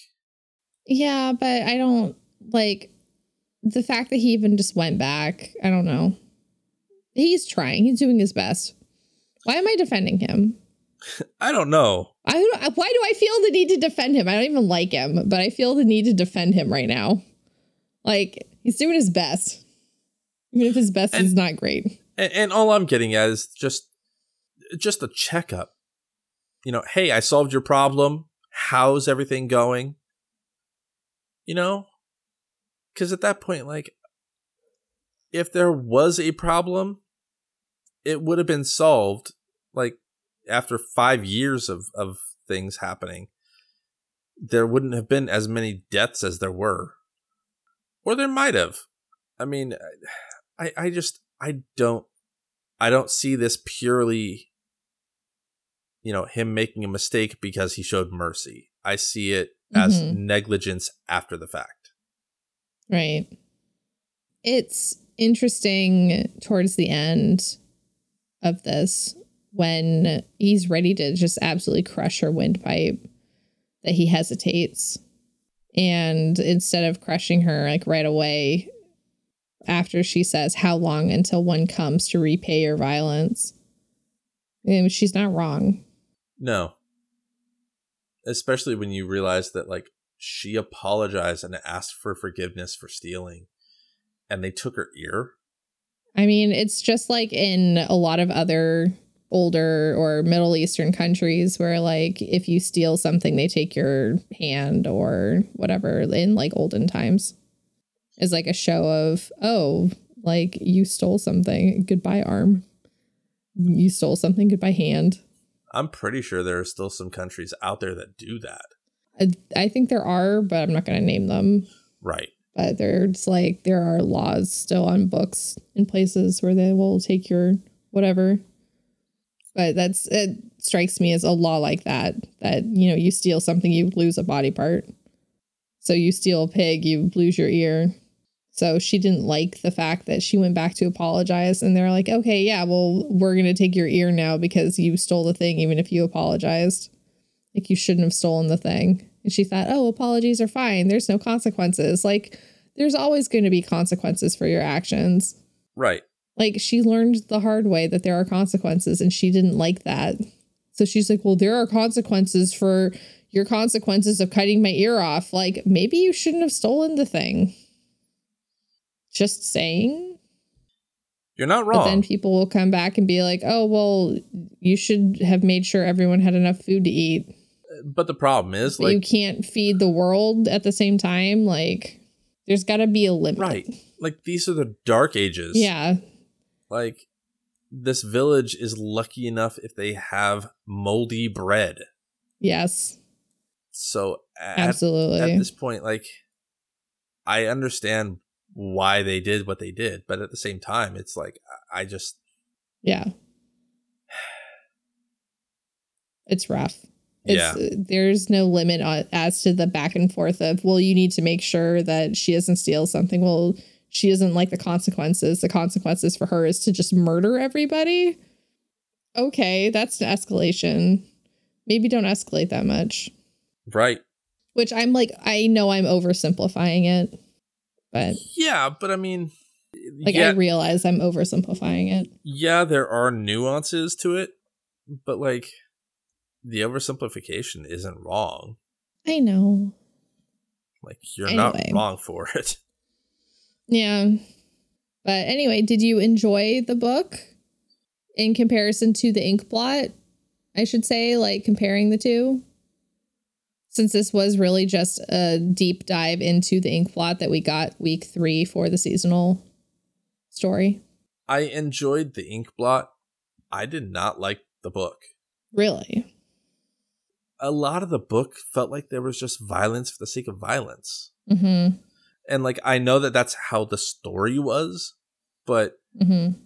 Yeah, but I don't like the fact that he even just went back. I don't know. He's trying. He's doing his best. Why am I defending him? i don't know I don't, why do I feel the need to defend him? I don't even like him, but I feel the need to defend him right now. Like he's doing his best, even if his best is not great. and, and all i'm getting at is just just a checkup. You know hey i solved your problem. How's everything going? You know? Because at that point like if there was a problem it would have been solved like after five years of of things happening there wouldn't have been as many deaths as there were. Or there might have. I mean i i just i don't i don't see this purely you know him making a mistake because he showed mercy i see it as Mhm. negligence after the fact Right. It's interesting towards the end of this when he's ready to just absolutely crush her windpipe that he hesitates. And instead of crushing her like right away, after she says, How long until one comes to repay your violence? And she's not wrong. No. Especially when you realize that like she apologized and asked for forgiveness for stealing and they took her ear. I mean, it's just like in a lot of other older or Middle Eastern countries where, like, if you steal something, they take your hand or whatever in like olden times. Is like a show of, oh, like you stole something, goodbye arm. You stole something, goodbye hand. I'm pretty sure there are still some countries out there that do that. I, I think there are, but I'm not going to name them. Right. But there's like, there are laws still on books in places where they will take your whatever. But that's, it strikes me as a law like that, that, you know, you steal something, you lose a body part. So you steal a pig, you lose your ear. So she didn't like the fact that she went back to apologize. And they're like, okay, yeah, well, we're going to take your ear now because you stole the thing, even if you apologized. Like you shouldn't have stolen the thing. And she thought, oh, apologies are fine. There's no consequences. Like there's always going to be consequences for your actions. Right. Like she learned the hard way that there are consequences and she didn't like that. So she's like, well, there are consequences for your consequences of cutting my ear off. Like maybe you shouldn't have stolen the thing. Just saying. You're not wrong. But then people will come back and be like, oh, well, you should have made sure everyone had enough food to eat. But the problem is But you can't feed the world at the same time. Like, there's got to be a limit. right. Like these are the dark ages. Yeah. Like this village is lucky enough if they have moldy bread. Yes. So at, Absolutely. at this point, like I understand why they did what they did, but at the same time, it's like I just yeah. It's rough. yeah, uh, There's no limit on, as to the back and forth of, well, you need to make sure that she doesn't steal something. Well, she doesn't like the consequences. The consequences for her is to just murder everybody. Okay, that's an escalation. Maybe don't escalate that much. right. Which I'm like, I know I'm oversimplifying it, but Yeah, but I mean, Like yeah, I realize I'm oversimplifying it. yeah, there are nuances to it, but like the oversimplification isn't wrong. I know. Like you're not wrong for it. Yeah. But anyway, did you enjoy the book in comparison to the ink blot? I should say, like comparing the two. Since this was really just a deep dive into the ink blot that we got week three for the seasonal story. I enjoyed the ink blot. I did not like the book. Really? A lot of the book felt like there was just violence for the sake of violence. Mm-hmm. And like I know that that's how the story was, but Mm-hmm.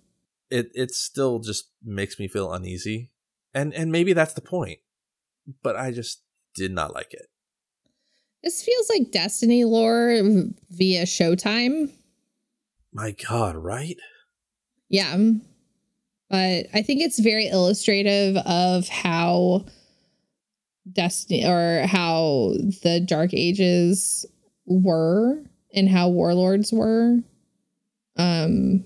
it it still just makes me feel uneasy. And and maybe that's the point. But I just did not like it. This feels like Destiny lore via Showtime. My god, right? Yeah. But I think it's very illustrative of how Destiny or how the Dark Ages were and how warlords were. Um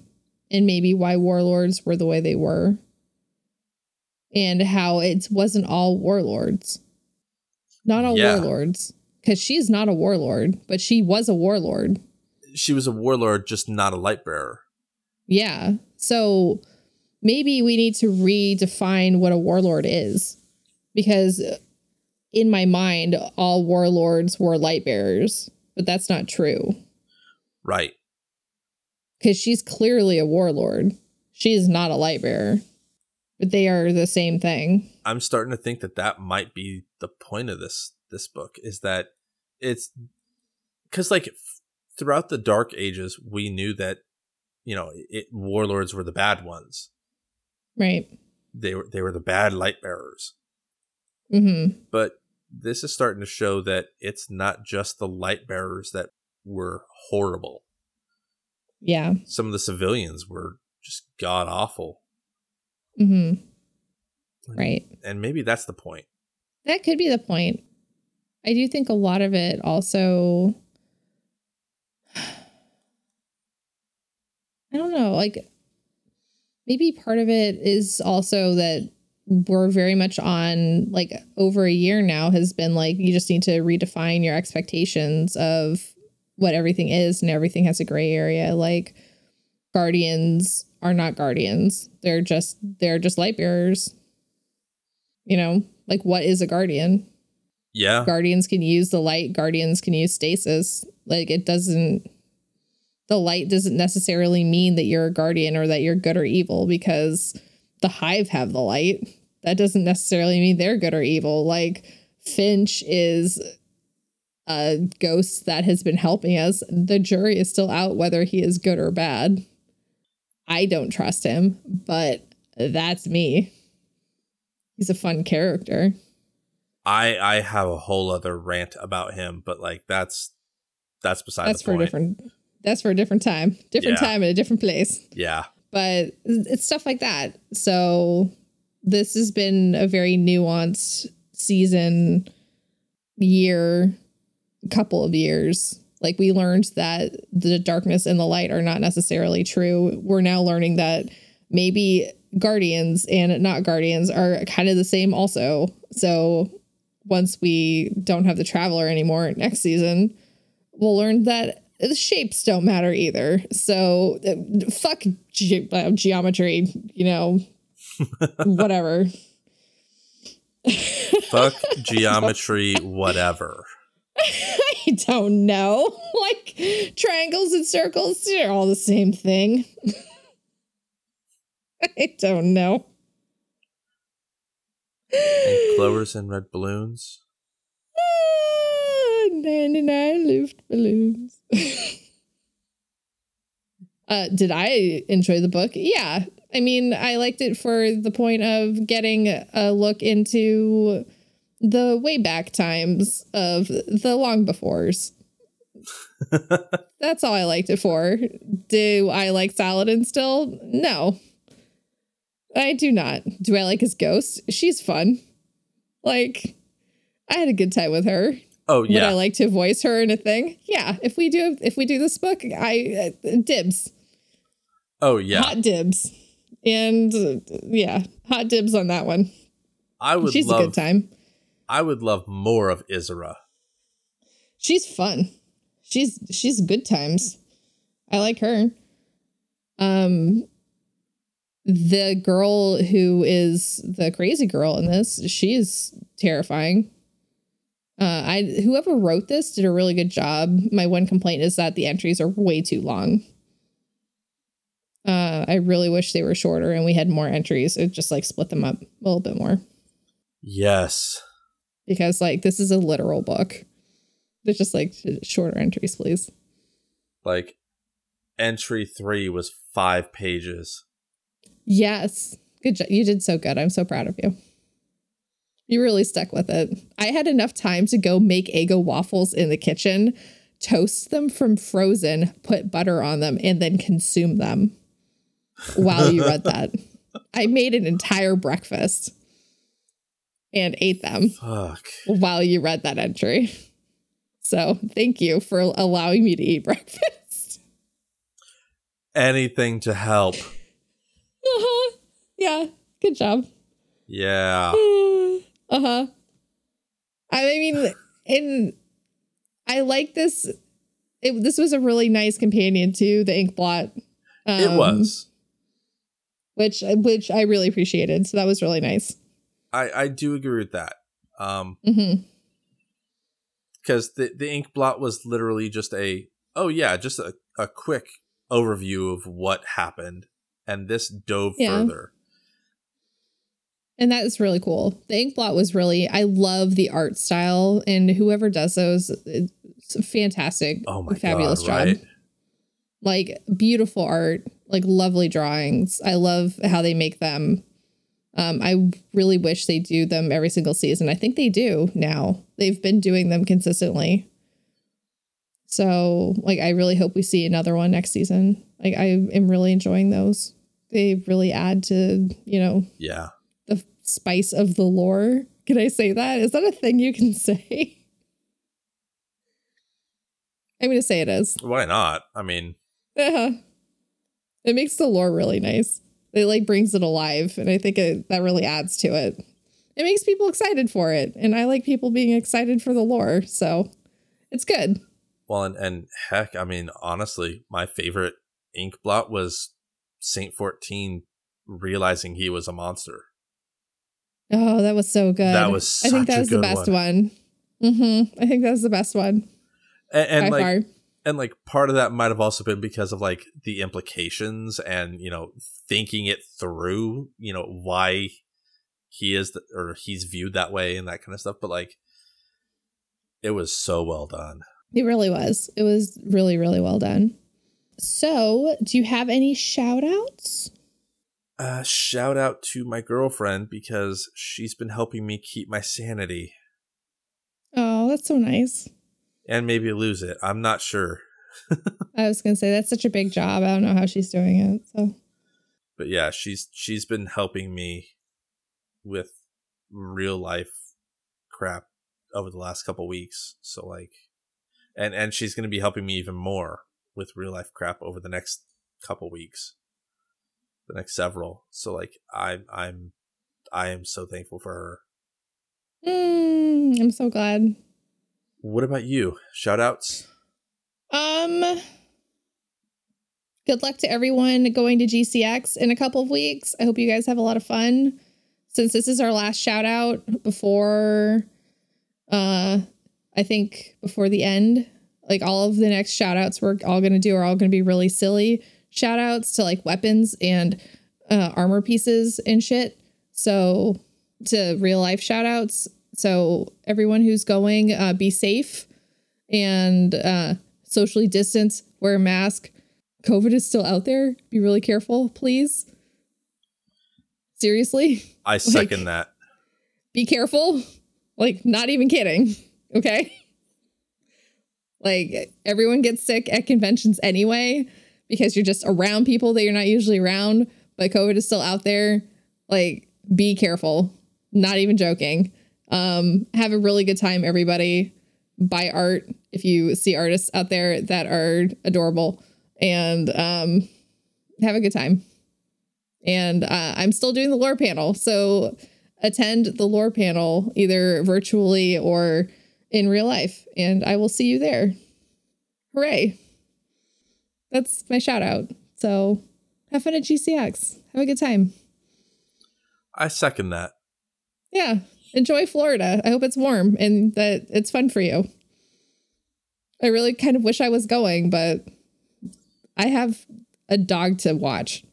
and maybe why warlords were the way they were. And how it wasn't all warlords. Not all Yeah. warlords. Because she's not a warlord, but she was a warlord. She was a warlord, just not a light bearer. Yeah. So maybe we need to redefine what a warlord is because uh, in my mind, all warlords were light bearers, but that's not true Right. because she's clearly a warlord. She is not a light bearer, they are the same thing. I'm starting to think that that might be the point of this this book is that it's because like f- throughout the dark ages we knew that you know it, warlords were the bad ones Right. they were they were the bad light bearers Mm-hmm. but this is starting to show that it's not just the light bearers that were horrible Yeah. some of the civilians were just god awful Mm-hmm. Right. and maybe that's the point That could be the point. I do think a lot of it also I don't know, like maybe part of it is also that we're very much on like over a year now has been like you just need to redefine your expectations of what everything is and everything has a gray area like guardians are not guardians. They're just they're just light bearers. You know like what is a guardian? Yeah. Guardians can use the light guardians can use stasis. Like it doesn't the light doesn't necessarily mean that you're a guardian or that you're good or evil because the hive have the light. That doesn't necessarily mean they're good or evil. Like Fynch is a ghost that has been helping us. The jury is still out whether he is good or bad i don't trust him but that's me. He's a fun character. I I have a whole other rant about him, but like that's that's beside that's the for a point. different that's for a different time. Different Yeah. time and a different place. Yeah, but it's stuff like that. So this has been a very nuanced season year couple of years like we learned that the darkness and the light are not necessarily true we're now learning that maybe guardians and not guardians are kind of the same also so once we don't have the traveler anymore next season we'll learn that the shapes don't matter either. So uh, fuck ge- uh, geometry, you know, whatever. fuck geometry, whatever. I don't know. Like triangles and circles, they're all the same thing. I don't know. And clovers and red balloons. Ah, 99 Luft balloons. uh, did I enjoy the book? Yeah. I mean, I liked it for the point of getting a look into the way back times of the long befores. That's all I liked it for. Do I like Saladin still? No. I do not. Do I like his ghost? She's fun. Like, I had a good time with her. Oh yeah. Would I like to voice her in a thing? Yeah. If we do, if we do this book, I uh, dibs. Oh yeah, hot dibs. And uh, yeah, hot dibs on that one. I would She's love. a good time. I would love more of Isra. She's fun. She's she's good times. I like her. Um the girl who is the crazy girl in this, she is terrifying. Uh I whoever wrote this did a really good job. My one complaint is that the entries are way too long. Uh I really wish they were shorter and we had more entries. It just like split them up a little bit more Yes. Because like this is a literal book. There's just like shorter entries, please. Like entry three was five pages. Yes. Good job. You did so good. I'm so proud of you. You really stuck with it. I had enough time to go make Eggo waffles in the kitchen, toast them from frozen, put butter on them, and then consume them while you read that. I made an entire breakfast and ate them Fuck. while you read that entry. So thank you for allowing me to eat breakfast. Anything to help. Uh-huh. Yeah. Good job. Yeah. uh huh. I mean, in I like this. It, this was a really nice companion to the ink blot. it um, was. which which I really appreciated. So that was really nice. I I do agree with that. Um, hmm because the the ink blot was literally just a oh yeah, just a a quick overview of what happened, and this dove Yeah. further. And that is really cool. The ink blot was really. I love the art style, and whoever does those, it's fantastic, Oh my fabulous god! job. Right? like beautiful art, like lovely drawings. I love how they make them. Um, I really wish they do them every single season. I think they do now. They've been doing them consistently. So, like, I really hope we see another one next season. Like, I am really enjoying those. They really add to, you know, Yeah. the spice of the lore. Can I say that? Is that a thing you can say? I'm going to say it is. Why not? I mean, Uh-huh. It makes the lore really nice. It like brings it alive, and I think it, that really adds to it. It makes people excited for it, and I like people being excited for the lore, so it's good. well, and, and heck, I mean, honestly, my favorite ink blot was Saint Fourteen realizing he was a monster. Oh, that was so good. That was I think that was the best one. Mm-hmm. I think that was the best one And, and by like, far. And like part of that might have also been because of like the implications and you know thinking it through you know why he is the, or he's viewed that way and that kind of stuff but like it was so well done It really was. It was really, really well done. So, do you have any shout outs? uh shout out to my girlfriend because she's been helping me keep my sanity Oh, that's so nice. And maybe lose it i'm not sure I was going to say that's such a big job. I don't know how she's doing it. So, but yeah she's she's been helping me with real life crap over the last couple weeks so like and and she's going to be helping me even more with real life crap over the next couple weeks the next several so like i'm i'm i am so thankful for her Mm, I'm so glad. What about you shout outs Um, good luck to everyone going to GCX in a couple of weeks. I hope you guys have a lot of fun. Since this is our last shout out before, uh, I think before the end, like all of the next shout outs we're all going to do are all going to be really silly shout outs to like weapons and uh, armor pieces and shit. So, to real life shout outs. So, everyone who's going, uh, be safe and uh, socially distance, wear a mask. COVID is still out there. Be really careful, please. Seriously, i second that be careful. Like, not even kidding. Okay. Like, everyone gets sick at conventions anyway because you're just around people that you're not usually around, but COVID is still out there. Like, be careful. Not even joking. Um, have a really good time, everybody. Buy art if you see artists out there that are adorable. And um, have a good time. And uh, I'm still doing the lore panel. So attend the lore panel either virtually or in real life. And I will see you there. Hooray. That's my shout out. So have fun at GCX. Have a good time. I second that. Yeah. Enjoy Florida. I hope it's warm and that it's fun for you. I really kind of wish I was going, but I have a dog to watch.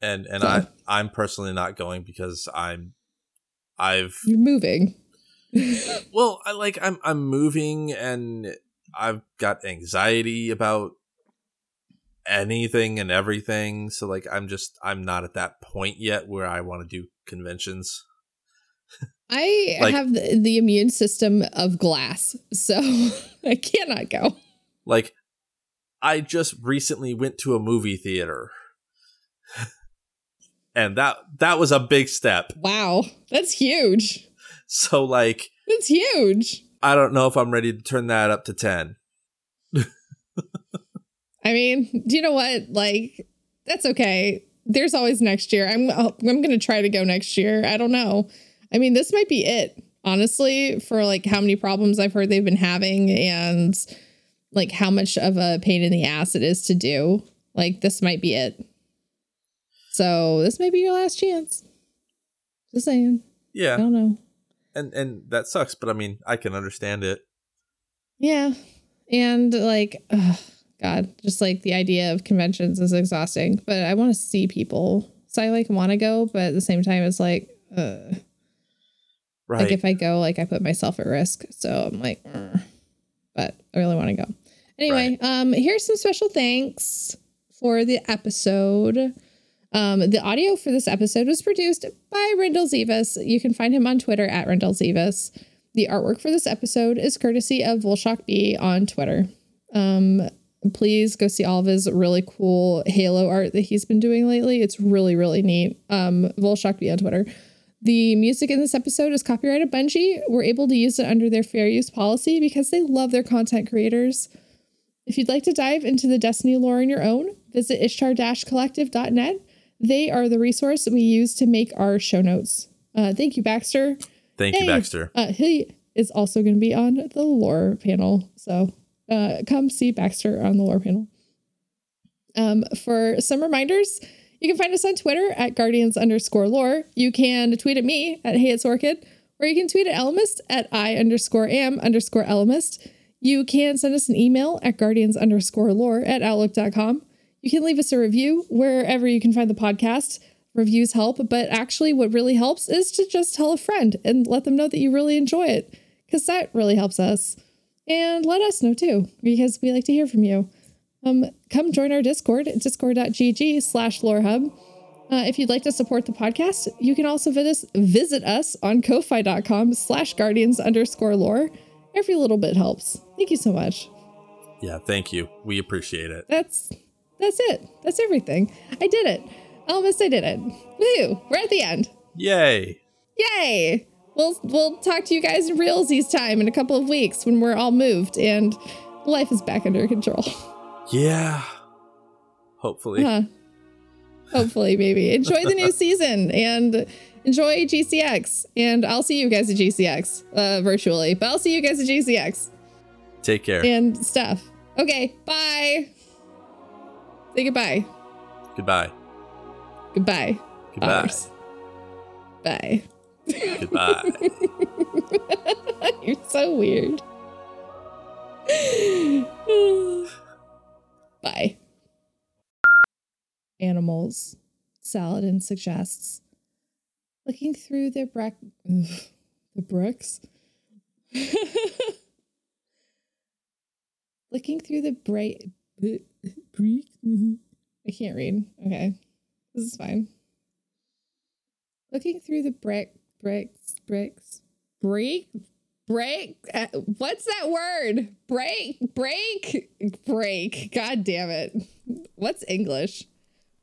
And and So- I I'm personally not going because I'm I've You're moving. well, I like I'm I'm moving and I've got anxiety about anything and everything. So like I'm just I'm not at that point yet where I want to do conventions. I Like- have the, immune system of glass, so I cannot go. Like I just recently went to a movie theater. and that that was a big step. Wow, that's huge. So like That's huge. I don't know if I'm ready to turn that up to 10. I mean, do you know what? Like, that's okay. There's always next year. I'm I'm going to try to go next year. I don't know. I mean, this might be it, honestly, for like how many problems I've heard they've been having and like how much of a pain in the ass it is to do. Like, this might be it. So, this may be your last chance. Just saying. Yeah. I don't know. And and that sucks, but I mean, I can understand it. Yeah. And like, ugh, God, just like the idea of conventions is exhausting, but I want to see people. So I like want to go, but at the same time, it's like, uh, Right. like if I go, like I put myself at risk. So I'm like, "Ugh." but I really want to go. Anyway, um, here's some special thanks for the episode. Um, the audio for this episode was produced by Rendell Zivas. You can find him on Twitter at Rendell Zivas. The artwork for this episode is courtesy of Volshock B on Twitter. Um, please go see all of his really cool Halo art that he's been doing lately. It's really, really neat. Um, Volshock B on Twitter. The music in this episode is copyrighted Bungie. We're able to use it under their fair use policy because they love their content creators. If you'd like to dive into the Destiny lore on your own, visit ishtar-collective.net. They are the resource we use to make our show notes. Uh, thank you, Baxter. Thank you, Baxter. Uh, he is also going to be on the lore panel. So uh, come see Baxter on the lore panel. Um, for some reminders, you can find us on Twitter at guardians underscore lore. You can tweet at me at hey it's orchid, or you can tweet at Elemist at I underscore am underscore Elemist. You can send us an email at guardians underscore lore at outlook.com. You can leave us a review wherever you can find the podcast. Reviews help, but actually, what really helps is to just tell a friend and let them know that you really enjoy it, because that really helps us. And let us know too, because we like to hear from you. Um, come join our Discord at discord.gg slash lorehub. Uh, if you'd like to support the podcast, you can also visit, visit us on ko-fi.com slash guardians underscore lore. Every little bit helps. Thank you so much. Yeah, thank you. We appreciate it. That's that's it. That's everything. I did it. Almost I did it. Woo! We're at the end. Yay. Yay! We'll we'll talk to you guys in realsies time in a couple of weeks when we're all moved and life is back under control. Yeah. Hopefully. Huh. Hopefully, maybe. Enjoy the new season and enjoy GCX. And I'll see you guys at GCX uh, virtually, but I'll see you guys at GCX Take care. and stuff. Okay, bye. Say goodbye. Goodbye. Goodbye. Goodbye. Others. Bye. Goodbye. You're so weird. Bye. Animals. Saladin suggests. Looking through their the bricks. Looking through the bright I can't read. Okay. This is fine. Looking through the brick bricks bricks break break uh, what's that word break break break god damn it what's english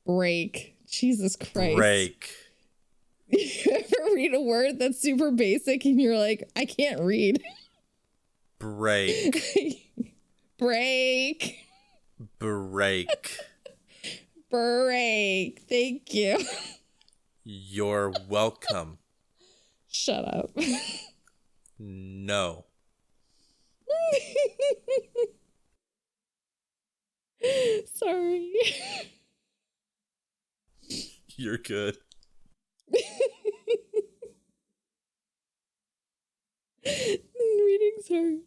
break jesus christ Break. you ever read a word that's super basic and you're like i can't read Break. break Break. break. Thank you. You're welcome. Shut up. No. Sorry. You're good. Reading's hard.